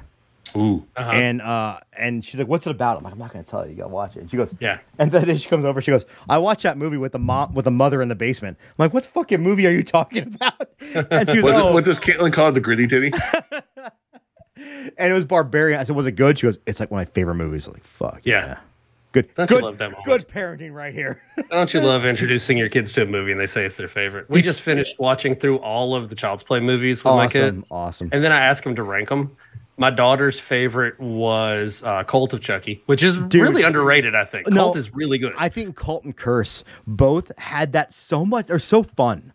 Ooh, Uh-huh. And uh, and she's like, "What's it about?" I'm like, "I'm not gonna tell you. You gotta watch it." And she goes, Yeah. And then <laughs> she comes over. She goes, "I watched that movie with the mom with the mother in the basement." I'm like, "What fucking movie are you talking <laughs> about?" And she was, what, "Oh," what does Caitlin call it? The gritty titty? <laughs> and it was Barbarian. I said, "Was it good?" She goes, "It's like one of my favorite movies." I'm like, "Fuck Yeah. good, Don't you good, love that moment? good parenting right here." Don't you love introducing your kids to a movie and they say it's their favorite? We just finished watching through all of the Child's Play movies with my kids, awesome. and then I asked them to rank them. My daughter's favorite was uh, Cult of Chucky, which is Dude. really underrated. I think No, Cult is really good. I think Cult and Curse both had that so much. They're so fun.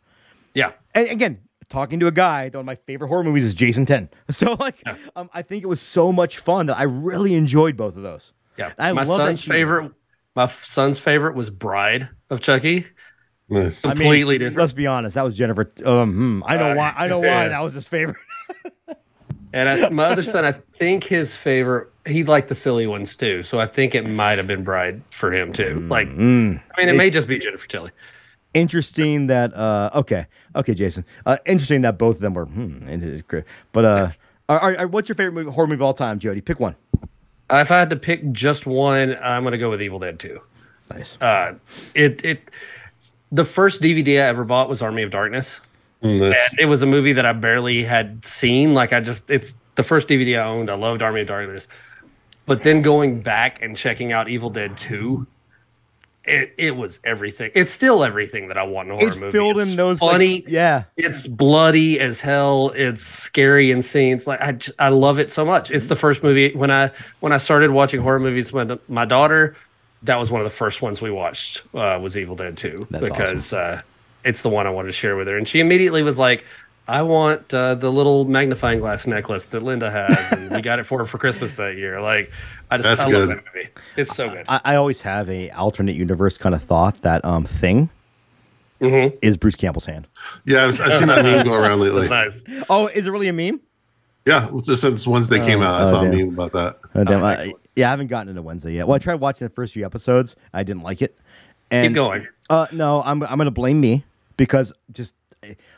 yeah, and again, talking to a guy, one of my favorite horror movies is Jason 10. <laughs> So like, Yeah. um, I think it was so much fun that I really enjoyed both of those. yeah. I my love that son's humor. favorite. My f- son's favorite was Bride of Chucky. Nice. I mean, Completely different. Let's be honest, that was Jennifer. Um, hmm, I know Uh, why. I know why <laughs> that was his favorite. <laughs> And I, my other son, I think his favorite, he liked the silly ones too. So I think it might have been Bride for him too. Like, Mm. I mean, it may just be Jennifer Tilly. Interesting that. Uh, okay, okay, Jason. Uh, interesting that both of them were. Hmm, it is great. But uh, are, are- what's your favorite movie, horror movie of all time, Jody? Pick one. Uh, if I had to pick just one, I'm going to go with Evil Dead 2. Nice. Uh, it, it, the first DVD I ever bought was Army of Darkness. Mm. And it was a movie that I barely had seen. Like, I just, it's the first DVD I owned. I loved Army of Darkness. But then going back and checking out Evil Dead 2, it, it was everything. It's still everything that I want in a horror It movie. filled It's in those like- funny. yeah. it's bloody as hell it's scary and scenes like I, I love it so much it's the first movie when i when i started watching horror movies with my daughter that was one of the first ones we watched uh, was evil dead 2 That's because uh, it's the one i wanted to share with her and she immediately was like i want uh, the little magnifying glass necklace that linda has and we got it for her for christmas that year like i just That's I good. love that movie it's so good I, I always have a alternate universe kind of thought that um thing Mhm. is Bruce Campbell's hand. yeah, I've, I've seen that meme go around <laughs> lately. nice Oh, is it really a meme? Yeah, just since Wednesday came out, I oh, saw a meme about that. Oh, damn. Oh, I- yeah, I haven't gotten into Wednesday yet. Well, I tried watching the first few episodes. I didn't like it. And, keep going Uh, no, I'm I'm gonna blame me because just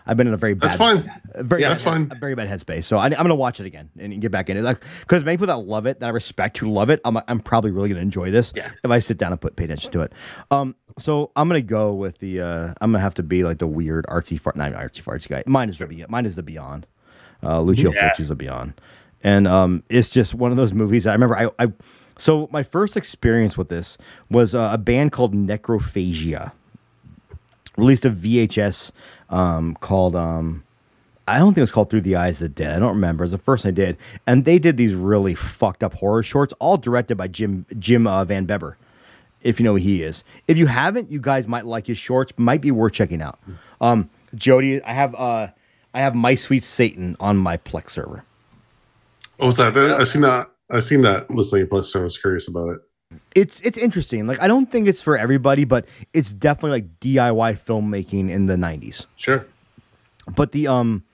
I've been in a very bad. That's fine. Very Yeah, bad, that's fine. Very bad headspace. So I, I'm gonna watch it again and get back in it. Like because many people that love it, that I respect who love it, I'm I'm probably really gonna enjoy this. Yeah. If I sit down and put pay attention to it. Um. So I'm gonna go with the. uh I'm gonna have to be like the weird artsy fart, not artsy fartsy guy. Mine is the Beyond. Mine is the Beyond. Uh, Lucio Yeah. Fulci is the Beyond, and um, it's just one of those movies. I remember I. I so my first experience with this was uh, a band called Necrophagia released a VHS um, called um, I don't think it was called Through the Eyes of the Dead. I don't remember. It was the first I did, and they did these really fucked up horror shorts, all directed by Jim Jim uh, Van Bebber. If you know who he is, if you haven't, you guys might like his shorts. Might be worth checking out. Um, Jody, I have uh, I have My Sweet Satan on my Plex server. Oh, was that? I've seen that. I've seen that listening Plex So I was curious about it. It's it's interesting. Like I don't think it's for everybody, but it's definitely like DIY filmmaking in the '90s. Sure. But the um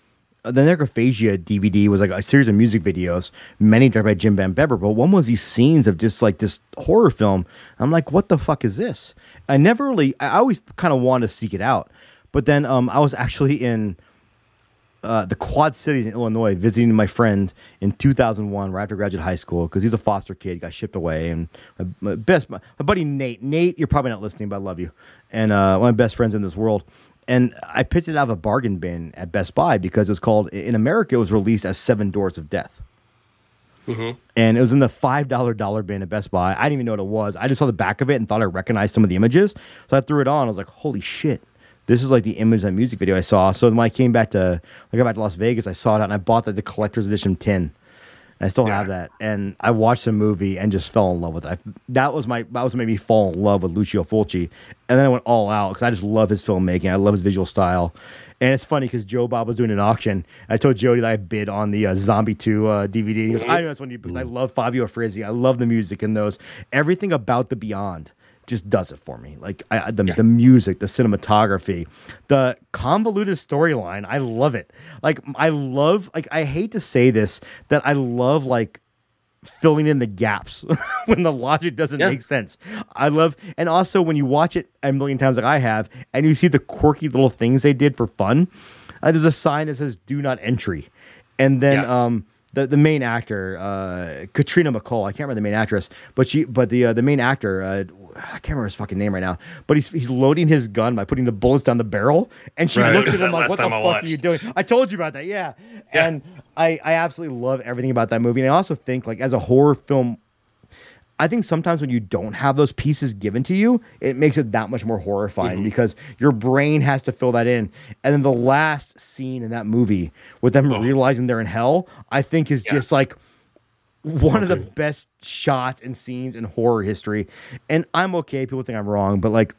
the Necrophagia DVD was like a series of music videos, many directed by Jim Van Bebber, but one was these scenes of just like this horror film. I'm like, what the fuck is this? I never really, I always kind of wanted to seek it out. But then um, I was actually in uh, the Quad Cities in Illinois visiting my friend in 2001, right after graduate high school, because he's a foster kid, got shipped away. And my, my best, my, my buddy Nate, Nate, you're probably not listening, but I love you. And uh, one of my best friends in this world. And I picked it out of a bargain bin at Best Buy because it was called, in America, it was released as Seven Doors of Death. And it was in the five dollar dollar bin at Best Buy. I didn't even know what it was. I just saw the back of it and thought I recognized some of the images. So I threw it on. I was like, "Holy shit! This is like the image of that music video I saw." So when I came back to, I got back to Las Vegas, I saw it out and I bought the, the collector's edition tin. And I still have that. And I watched the movie and just fell in love with it. I, that was my that was what made me fall in love with Lucio Fulci. And then I went all out because I just love his filmmaking. I love his visual style. And it's funny because Joe Bob was doing an auction. I told Jody that I bid on the uh, Zombie 2 uh, DVD. He goes, I know that's one you because I love Fabio Frizzi. I love the music in those. Everything about the Beyond just does it for me. Like I, the, the music, the cinematography, the convoluted storyline. I love it. Like I love, like I hate to say this, that I love like filling in the gaps <laughs> when the logic doesn't Yeah. make sense. I love, and also when you watch it a million times like I have, and you see the quirky little things they did for fun. Uh, there's a sign that says "Do not entry," and then Yeah. um, the the main actor, uh, Catriona MacColl. I can't remember the main actress, but she, but the uh, the main actor. Uh, I can't remember his fucking name right now, but he's he's loading his gun by putting the bullets down the barrel, and she Right. looks at <laughs> him like, "What the time fuck I are you doing?" I told you about that, yeah. Yeah. And I I absolutely love everything about that movie, and I also think like as a horror film I think sometimes when you don't have those pieces given to you, it makes it that much more horrifying Mm-hmm. because your brain has to fill that in. And then the last scene in that movie with them realizing they're in hell, I think is Yeah. just like one of the best shots and scenes in horror history. And I'm okay. People think I'm wrong, but like,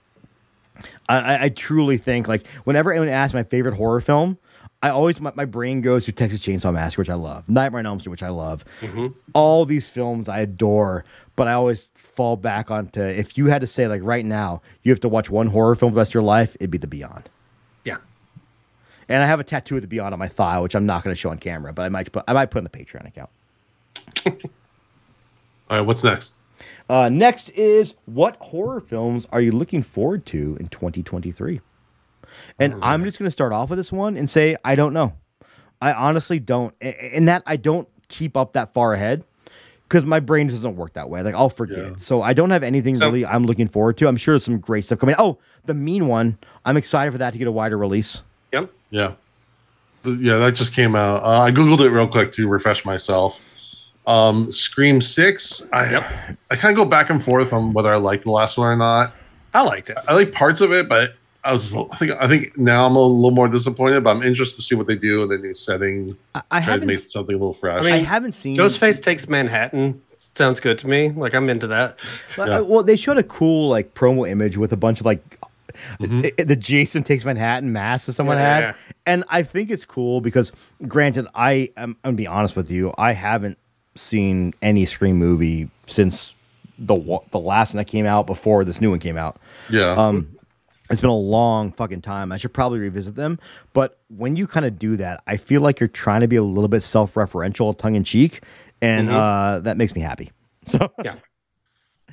I, I- truly think like whenever anyone asks my favorite horror film, I always my, my brain goes to Texas Chainsaw Massacre, which I love, Nightmare on Elm Street, which I love. All these films I adore, but I always fall back onto if you had to say like right now you have to watch one horror film for the rest of your life, it'd be The Beyond. Yeah. And I have a tattoo of The Beyond on my thigh, which I'm not going to show on camera, but I might put I might put in the Patreon account. <laughs> All right, what's next? Uh, next is what horror films are you looking forward to in 2023? And I'm just going to start off with this one and say I don't know. I honestly don't. and that I don't keep up that far ahead because my brain doesn't work that way. Like I'll forget. Yeah. So I don't have anything So- really I'm looking forward to. I'm sure there's some great stuff coming. Oh, the mean one. I'm excited for that to get a wider release. Yep. Yeah. The- yeah, that just came out. Uh, I googled it real quick to refresh myself. Um, Scream Six. I Yep. I kind of go back and forth on whether I like the last one or not. I liked it. I like parts of it, but I was I think I think now I'm a little more disappointed. But I'm interested to see what they do in the new setting. I, I Try to haven't. make something a little fresh. I mean, I haven't seen. Ghostface takes Manhattan. Sounds good to me. Like I'm into that. Well, Yeah. uh, well, they showed a cool like promo image with a bunch of like Mm-hmm. i- the Jason takes Manhattan mask that someone Yeah, had, yeah. and I think it's cool because, granted, I am I'm gonna be honest with you, I haven't seen any Scream movie since the wa- the last one that came out before this new one came out. yeah. Um, it's been a long fucking time. I should probably revisit them. But when you kind of do that, I feel like you're trying to be a little bit self-referential, tongue in cheek, and Mm-hmm. uh, that makes me happy. <laughs> So Yeah.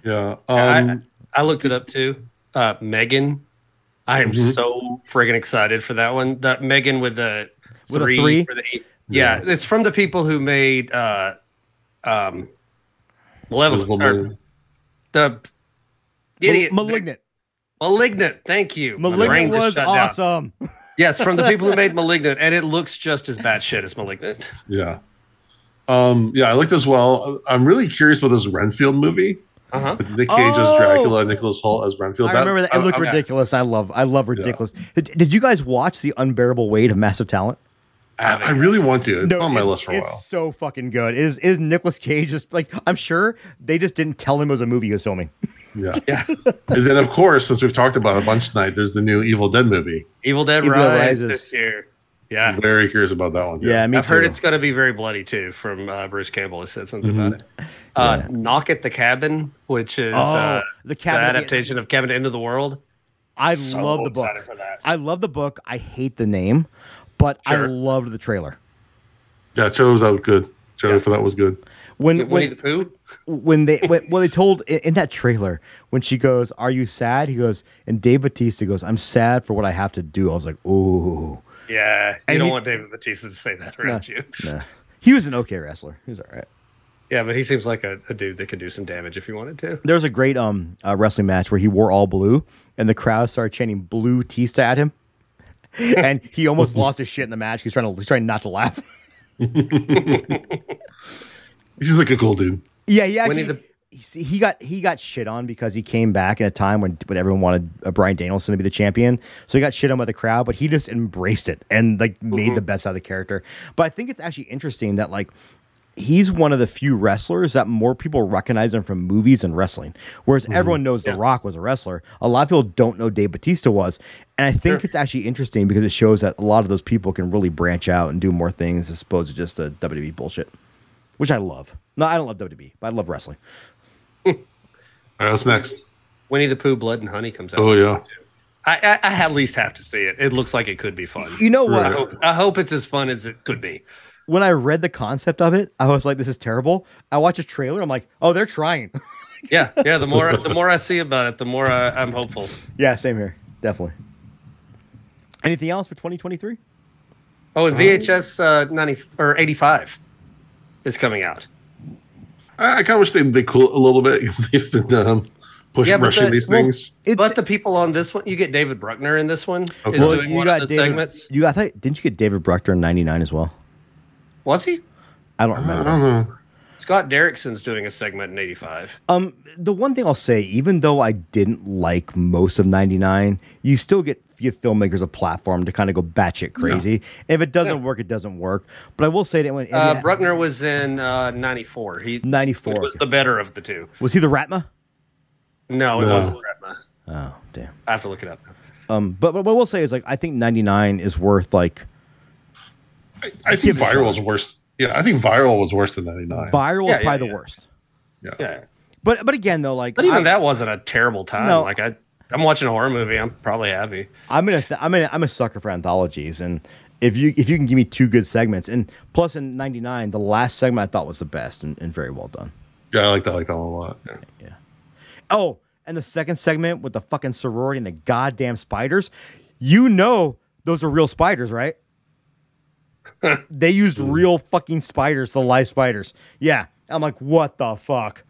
yeah. I, Um, I looked it up too. Uh, Megan. I am Mhm. so friggin' excited for that one. That Megan with the With a three, three? for the eight. Yeah, it's from the people who made uh, um, Malevolent. Invisible or the idiot malignant. Malignant. Thank you. Malignant was awesome. <laughs> Yes, from the people who made <laughs> Malignant, and it looks just as bad shit as Malignant. yeah. Um, yeah, I liked as well. I'm really curious about this Renfield movie. Uh huh. with Nick Cage Oh! as Dracula, Nicholas Hoult as Renfield. I remember that. It I- looked I- ridiculous. I love. I love ridiculous. Did, did you guys watch the unbearable weight of massive talent? I, I really want to. It's on my it's, list for a it's while. so fucking good. It is. It is Nicolas Cage just like I'm sure they just didn't tell him it was a movie he was filming. <laughs> Yeah. <laughs> Yeah. and then, of course, since we've talked about it a bunch tonight, there's the new Evil Dead movie. Evil Dead Evil Rise Rises. this year. Yeah. I'm very curious about that one. Too. Yeah, me I've too. heard it's going to be very bloody too. From uh, Bruce Campbell has said something Mhm. about it. Uh, Yeah. Knock at the Cabin, which is Oh, uh, the the cabin the- adaptation of Cabin Into the World. I So love the book. excited for that. I love the book. I hate the name, but I loved the trailer. Yeah, trailer was out good. Trailer Yeah. for that was good. When Winnie when, the Pooh. when they <laughs> when, well they told in, in that trailer when she goes, "Are you sad?" He goes, and Dave Bautista goes, "I'm sad for what I have to do." I was like, "Ooh." Yeah, you And don't he- want David Bautista to say that around you. Nah. He was an okay wrestler. He was all right. Yeah, but he seems like a, a dude that could do some damage if he wanted to. There was a great um uh, wrestling match where he wore all blue, and the crowd started chanting "Blue Tista" at him, <laughs> and he almost lost his shit in the match. He's trying to he's trying not to laugh. <laughs> He's like a cool dude. Yeah, he actually Winnie he, he got he got shit on because he came back in a time when when everyone wanted uh, Bryan Danielson to be the champion. So he got shit on by the crowd, but he just embraced it and like made the best out of the character. But I think it's actually interesting that like he's one of the few wrestlers that more people recognize him from movies and wrestling. Whereas everyone knows The Rock was a wrestler, a lot of people don't know Dave Bautista was. And I think Sure. it's actually interesting because it shows that a lot of those people can really branch out and do more things as opposed to just a WWE bullshit, which I love. No, I don't love WWE, but I love wrestling. All right, what's next? Winnie the Pooh, Blood and Honey comes out. Oh yeah. I, I, I at least have to see it. It looks like it could be fun. You know what? I hope, I hope it's as fun as it could be. When I read the concept of it, I was like, "This is terrible." I watch a trailer. I'm like, "Oh, they're trying." <laughs> Yeah, yeah. The more the more I see about it, the more I, I'm hopeful. yeah, same here. Definitely. Anything else for 2023? Oh, and VHS uh, ninety or eighty five is coming out. I, I kind of wish they they cool a little bit <laughs> because they've been um, pushing Yeah, rushing the- these well, things. But the people on this one, you get David Bruckner in this one. Okay. Is Well, doing one of the David. segments. You got? I thought, didn't you get David Bruckner in '99 as well? Was he? I don't I remember. don't know. Scott Derrickson's doing a segment in eighty five. Um, the one thing I'll say, even though I didn't like most of '99, you still get give filmmakers a platform to kind of go batshit crazy. If it doesn't Yeah. work, it doesn't work. But I will say that when Uh, Bruckner was in uh, ninety four. He '94 was the better of the two. was he the Raatma? No, it No. wasn't Raatma. Oh, damn. I have to look it up. Um, but, but what we'll say is like I think '99 is worth like I, I think Give it a viral is was worse. Yeah, I think viral was worse than ninety nine. viral Yeah, is yeah, probably the yeah. worst. Yeah. Yeah, But but again though, like but even I'm, that wasn't a terrible time. No. Like I, I'm watching a horror movie. I'm probably happy. I'm in a th- I'm in a, I'm a sucker for anthologies, and if you if you can give me two good segments, and plus in '99 the last segment I thought was the best and, and very well done. Yeah, I like that. I like that a lot. Yeah. Oh, and the second segment with the fucking sorority and the goddamn spiders, you know those are real spiders, right? They used real fucking spiders, the live spiders. Yeah, I'm like, what the fuck?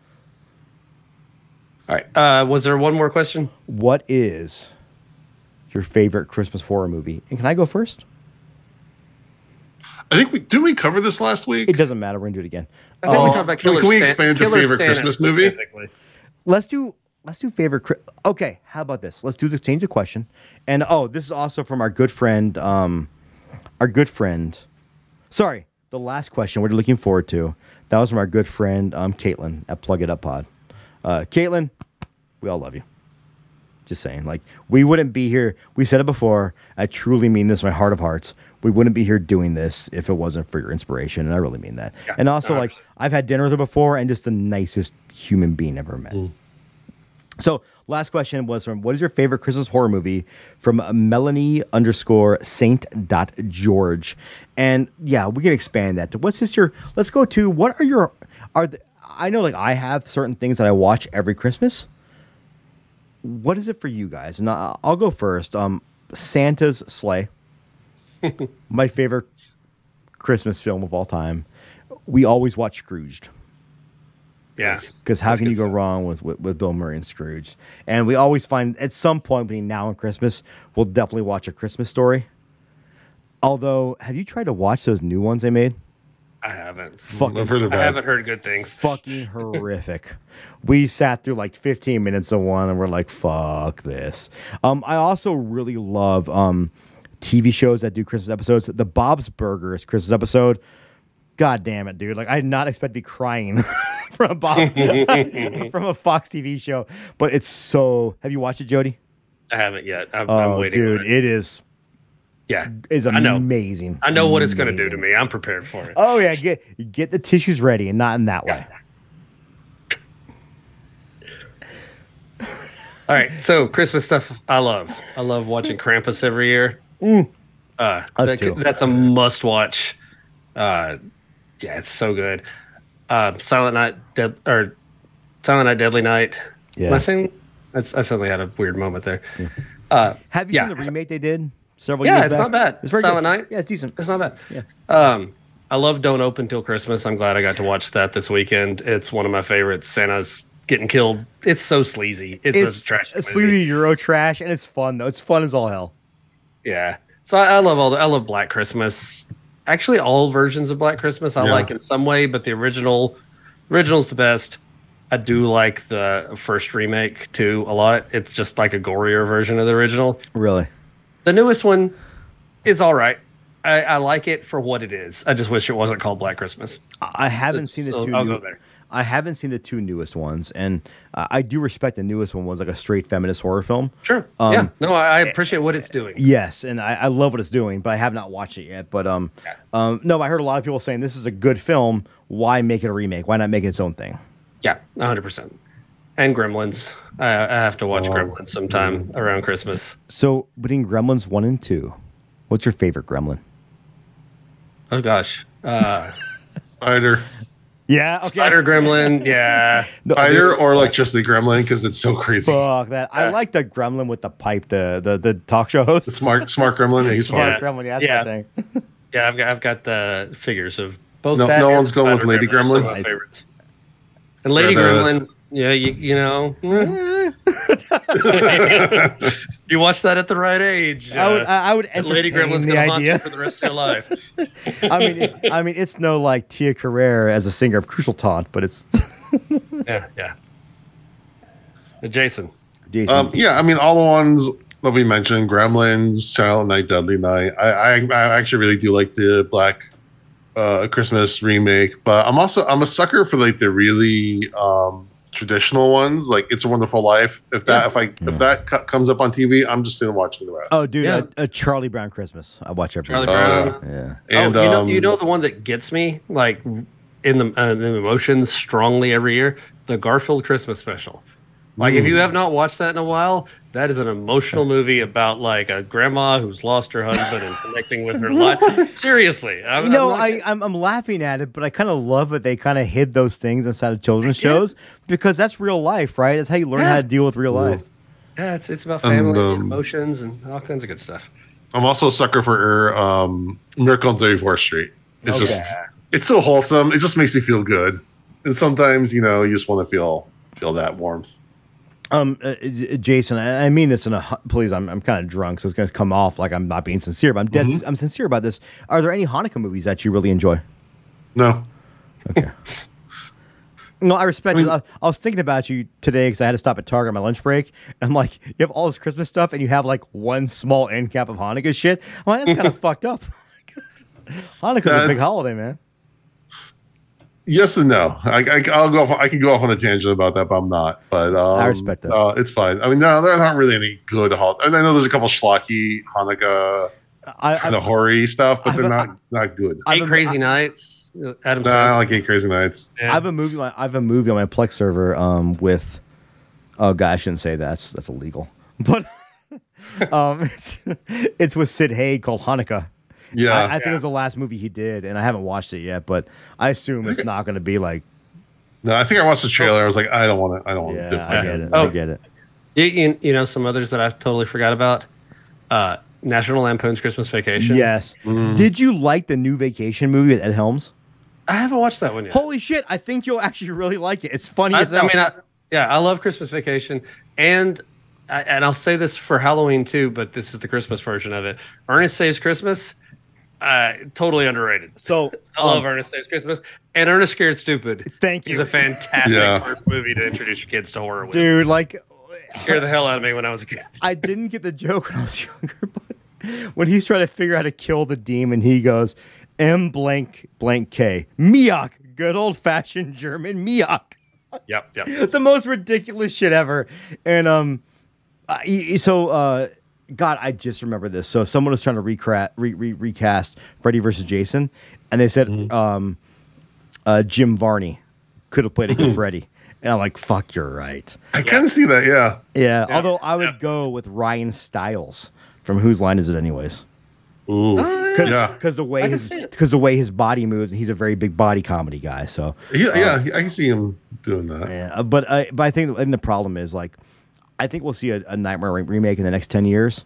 All right. Uh, was there one more question? What is your favorite Christmas horror movie? And can I go first? I think we did we cover this last week. It doesn't matter. We're gonna do it again. I think Oh, we talked about can we- Killer can we expand to Killer favorite Santa Christmas movie? let's do let's do favorite okay how about this let's do this change the question and oh this is also from our good friend um our good friend sorry the last question we're looking forward to that was from our good friend um caitlin at plug it up pod. Uh caitlin we all love you. Just saying like we wouldn't be here we said it before i truly mean this my heart of hearts we wouldn't be here doing this if it wasn't for your inspiration and i really mean that. Yeah, and also no, like i've had dinner with her before and just the nicest human being ever met. So last question was from what is your favorite Christmas horror movie from Melanie underscore Saint dot George, and yeah, we can expand that to what's just your. Let's go to what are your are the, I know like I have certain things that I watch every Christmas. What is it for you guys? And I'll, I'll go first. Um, Santa's Slay, <laughs> my favorite Christmas film of all time. We always watch Scrooged. Yeah. Because how That's can you go stuff. wrong with, with with Bill Murray and Scrooge? And we always find at some point between now and Christmas, we'll definitely watch a Christmas story. Although, have you tried to watch those new ones they made? I haven't. Fucking I haven't heard good things. fucking <laughs> horrific. We sat through like 15 minutes of one and we're like, fuck this. Um, I also really love um TV shows that do Christmas episodes. The Bob's Burgers Christmas episode. God damn it, dude. Like I did not expect to be crying <laughs> <laughs> from a Bob, <laughs> from a Fox TV show. But it's so. Have you watched it, Jody? I haven't yet. I'm, oh, I'm waiting. Dude, it. it is. Yeah, is amazing. I know, I know what it's going to do to me. I'm prepared for it. Oh yeah, get get the tissues ready, and not in that yeah. way. All right, so Christmas stuff I love. I love watching Krampus every year. Mm. Uh, that, that's a must watch. Uh, yeah, it's so good. Uh, Silent Night, Dead, or Silent Night, Deadly Night. Yeah. Am I saying? That's, I suddenly had a weird moment there. Uh, Have you Yeah. seen the remake they did several years? Yeah, years it's back? not bad. It's very Silent good. Night? Yeah, it's decent. It's not bad. Yeah. Um, I love Don't Open Till Christmas. I'm glad I got to watch that this weekend. It's one of my favorites. Santa's getting killed. It's so sleazy. It's, It's a trash. a movie. sleazy Euro trash, and it's fun though. It's fun as all hell. Yeah. So I, I love all the. I love Black Christmas. Actually, all versions of Black Christmas I Yeah. like in some way, but the original, original's the best. I do like the first remake too a lot. It's just like a gorier version of the original. Really. The newest one is all right. I, I like it for what it is. I just wish it wasn't called Black Christmas. I haven't seen the So two. I'll new- go there. I haven't seen the two newest ones, and uh, I do respect the newest one was like a straight feminist horror film. Sure. Um, yeah. No, I, I appreciate what it's doing. Yes, and I, I love what it's doing, but I have not watched it yet. But um, um, no, I heard a lot of people saying this is a good film. Why make it a remake? Why not make it its own thing? Yeah, 100%. And Gremlins. I, I have to watch Oh, Gremlins sometime around Christmas. So between Gremlins one and two, what's your favorite Gremlin? Oh, gosh. Uh, <laughs> Spider. Yeah, okay. Spider Gremlin. <laughs> Yeah. No, Spider or like just the gremlin because it's so crazy. Fuck that! I like the Gremlin with the pipe, the the, the talk show host. The smart smart gremlin. Yeah, he's <laughs> smart. Yeah. Gremlin, yeah, that's Yeah. my thing. <laughs> Yeah, I've got I've got the figures of both No- that no and one's going with Lady Gremlin are some of Gremlin? my favorites. And Lady the- Gremlin, yeah, you, you know. <laughs> you watch that at the right age. I would uh, I I would and Lady entertain Gremlin's the gonna haunt you idea. for the rest of your life. <laughs> I mean, it, I mean, it's no like Tia Carrere as a singer of Crucial Taunt, but it's <laughs> yeah, yeah. Uh, Jason. Jason. Um, yeah, I mean all the ones that we mentioned: Gremlins, Silent Night, Deadly Night. I, I, I actually really do like the Black uh, Christmas remake, but I'm also I'm a sucker for like the really um, traditional ones, like It's a Wonderful Life. If that Yeah. if I if that co- comes up on TV, I'm just sitting watching the rest. oh, dude, yeah. a, a Charlie Brown Christmas. I watch every. Charlie year. Brown. Yeah. and oh, you know, um, you know the one that gets me like in the uh, in the emotions strongly every year, the Garfield Christmas special. Like if you have not watched that in a while, that is an emotional movie about like a grandma who's lost her husband and connecting with her <laughs> life. Seriously, I'm, You know, I'm not I, I'm, I'm laughing at it, but I kind of love that they kind of hid those things inside of children's <laughs> shows because that's real life, right? That's how you learn Yeah. how to deal with real life. yeah, it's it's about family and um, emotions and all kinds of good stuff. I'm also a sucker for um, Miracle on 34th Street. It's Okay. just it's so wholesome. It just makes you feel good. And sometimes you know you just want to feel feel that warmth. Um, uh, Jason, I, I mean this in a please. I'm, I'm kind of drunk, so it's going to come off like I'm not being sincere, but I'm dead. I'm sincere about this. Are there any Hanukkah movies that you really enjoy? No, Okay. <laughs> No, I respect I mean-. I, I was thinking about you today because I had to stop at Target on my lunch break. And I'm like, you have all this Christmas stuff, and you have like one small end cap of Hanukkah shit. I'm like, that's kind of <laughs> fucked up. <laughs> Hanukkah's a big holiday, man. Yes and no. I, I I'll go. Off, I can go off on a tangent about that, but I'm not. But um, I respect that. Uh, it's fine. I mean, no, there aren't really any good holidays. I know there's a couple schlocky Hanukkah I, kind I, of hoary stuff, but I've- they're not not good. I've Eight Crazy Nights. uh, Adam Nah, I like Eight Crazy Nights. Yeah. I have a movie. on- I have a movie on my Plex server um, with. Oh god, I shouldn't say that. that's that's illegal. <laughs> But <laughs> um, it's, it's with Sid Haig called Hanukkah. Yeah, I, I think Yeah. it was the last movie he did, and I haven't watched it yet. But I assume it's not going to be like. no, I think I watched the trailer. I was like, I don't want to. I don't want Yeah, to. I get it. Oh. I get it. You, you, you know some others that I totally forgot about. Uh, National Lampoon's Christmas Vacation. Yes. Did you like the new Vacation movie with Ed Helms? I haven't watched that one yet. Holy shit! I think you'll actually really like it. It's funny I, as hell. I mean, I, yeah, I love Christmas Vacation, and I, and I'll say this for Halloween too, but this is the Christmas version of it. Ernest Saves Christmas, uh, totally underrated. so <laughs> I love um, Ernest Saves Christmas, and Ernest Scared Stupid. Thank you. He's a fantastic Yeah. first movie to introduce your kids to horror with. dude. Like, Scared the hell out of me when I was a kid. <laughs> I didn't get the joke when I was younger, <laughs> but when he's trying to figure out how to kill the demon, he goes, M blank blank K. Miak. Good old fashioned German Miak. Yep, yep. the most ridiculous shit ever. And um, y- y- so uh, God, I just remember this. So someone was trying to recra- re- re- recast Freddy versus Jason, and they said um, uh, Jim Varney could have played a good Freddy. And I'm like, fuck, you're right. I kind of see that. Yeah. Yeah. Although I would Yeah. go with Ryan Stiles from Whose Line Is It Anyways? Ooh. Cause, Yeah. 'cause the way his because the way his body moves, and he's a very big body comedy guy. So He- yeah, I can see him doing that. yeah, uh, but I but I think and the problem is like, I think we'll see a, a Nightmare re- remake in the next ten years.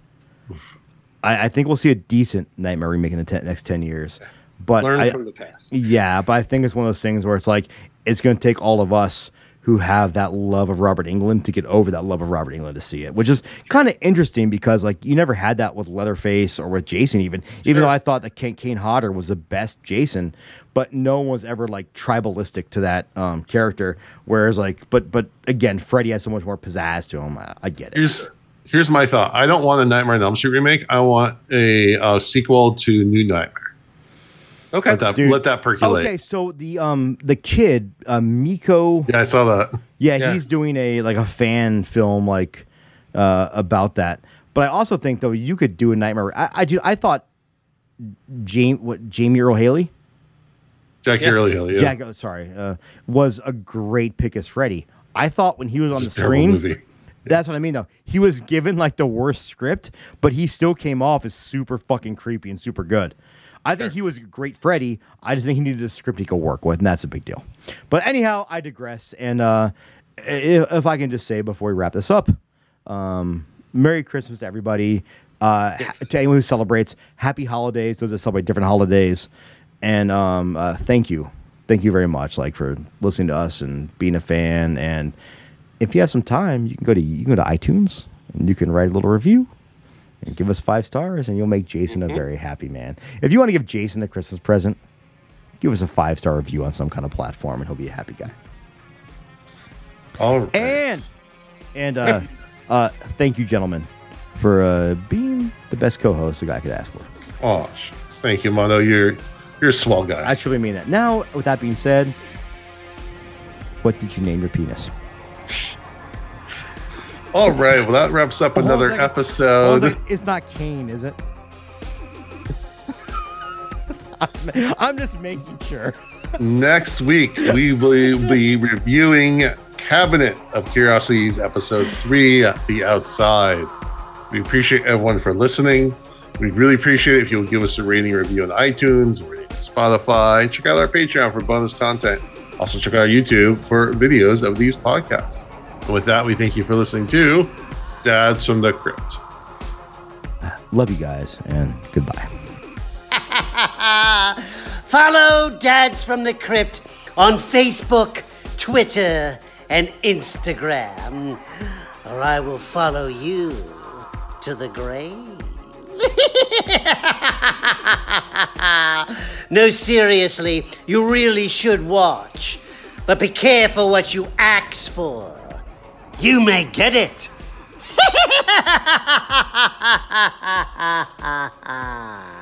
I, I think we'll see a decent Nightmare remake in the te- next ten years. But Learn I, from the past. yeah, but I think it's one of those things where it's like it's going to take all of us who have that love of Robert Englund to get over that love of Robert Englund to see it, which is kind of interesting because like you never had that with Leatherface or with Jason even. Even Sure. though I thought that Kane, Kane Hodder was the best Jason, but no one was ever like tribalistic to that um, character. Whereas like, but but again, Freddy has so much more pizzazz to him. I, I get it. Here's here's my thought. I don't want a Nightmare on Elm Street remake. I want a uh, sequel to New Nightmare. Okay. Let that Dude. let that percolate. Okay, so the um the kid uh, Miko Yeah, I saw that. Yeah, Yeah. he's doing a like a fan film like uh, about that. But I also think though you could do a nightmare. I, I do. I thought Jamie what Jamie Earle Haley, Jackie Yeah. Early Hill. Yeah. Jack. oh, sorry, uh, was a great pick as Freddy. I thought when he was on the It's a terrible screen, movie. <laughs> that's what I mean though. He was given like the worst script, but he still came off as super fucking creepy and super good. I think he was a great Freddy. I just think he needed a script he could work with, and that's a big deal. But anyhow, I digress. And uh, if, if I can just say before we wrap this up, um, Merry Christmas to everybody. Uh, Yes. ha- To anyone who celebrates, Happy Holidays. Those that celebrate different holidays, and um, uh, thank you, thank you very much, like for listening to us and being a fan. And if you have some time, you can go to you can go to iTunes and you can write a little review and give us five stars, and you'll make Jason a very happy man. If you want to give Jason a Christmas present, give us a five star review on some kind of platform, and he'll be a happy guy. All right. And and uh, uh, thank you, gentlemen, for uh, being the best co-host a guy could ask for. oh, thank you, Mono. You're you're a swell guy. I truly mean that. Now, with that being said, what did you name your penis? All right. Well, that wraps up Hold on a another second. episode. It's, like- it's not Kane, is it? I'm just ma- I'm just making sure. Next week, we will be reviewing Cabinet of Curiosities, Episode 3, The Outside. We appreciate everyone for listening. We'd really appreciate it if you'll give us a rating review on iTunes, a rating on Spotify. Check out our Patreon for bonus content. Also, check out our YouTube for videos of these podcasts. And with that, we thank you for listening to Dads from the Crypt. Love you guys, and goodbye. <laughs> Follow Dads from the Crypt on Facebook, Twitter, and Instagram, or I will follow you to the grave. <laughs> no, seriously, you really should watch. But be careful what you ask for. You may get it. <laughs>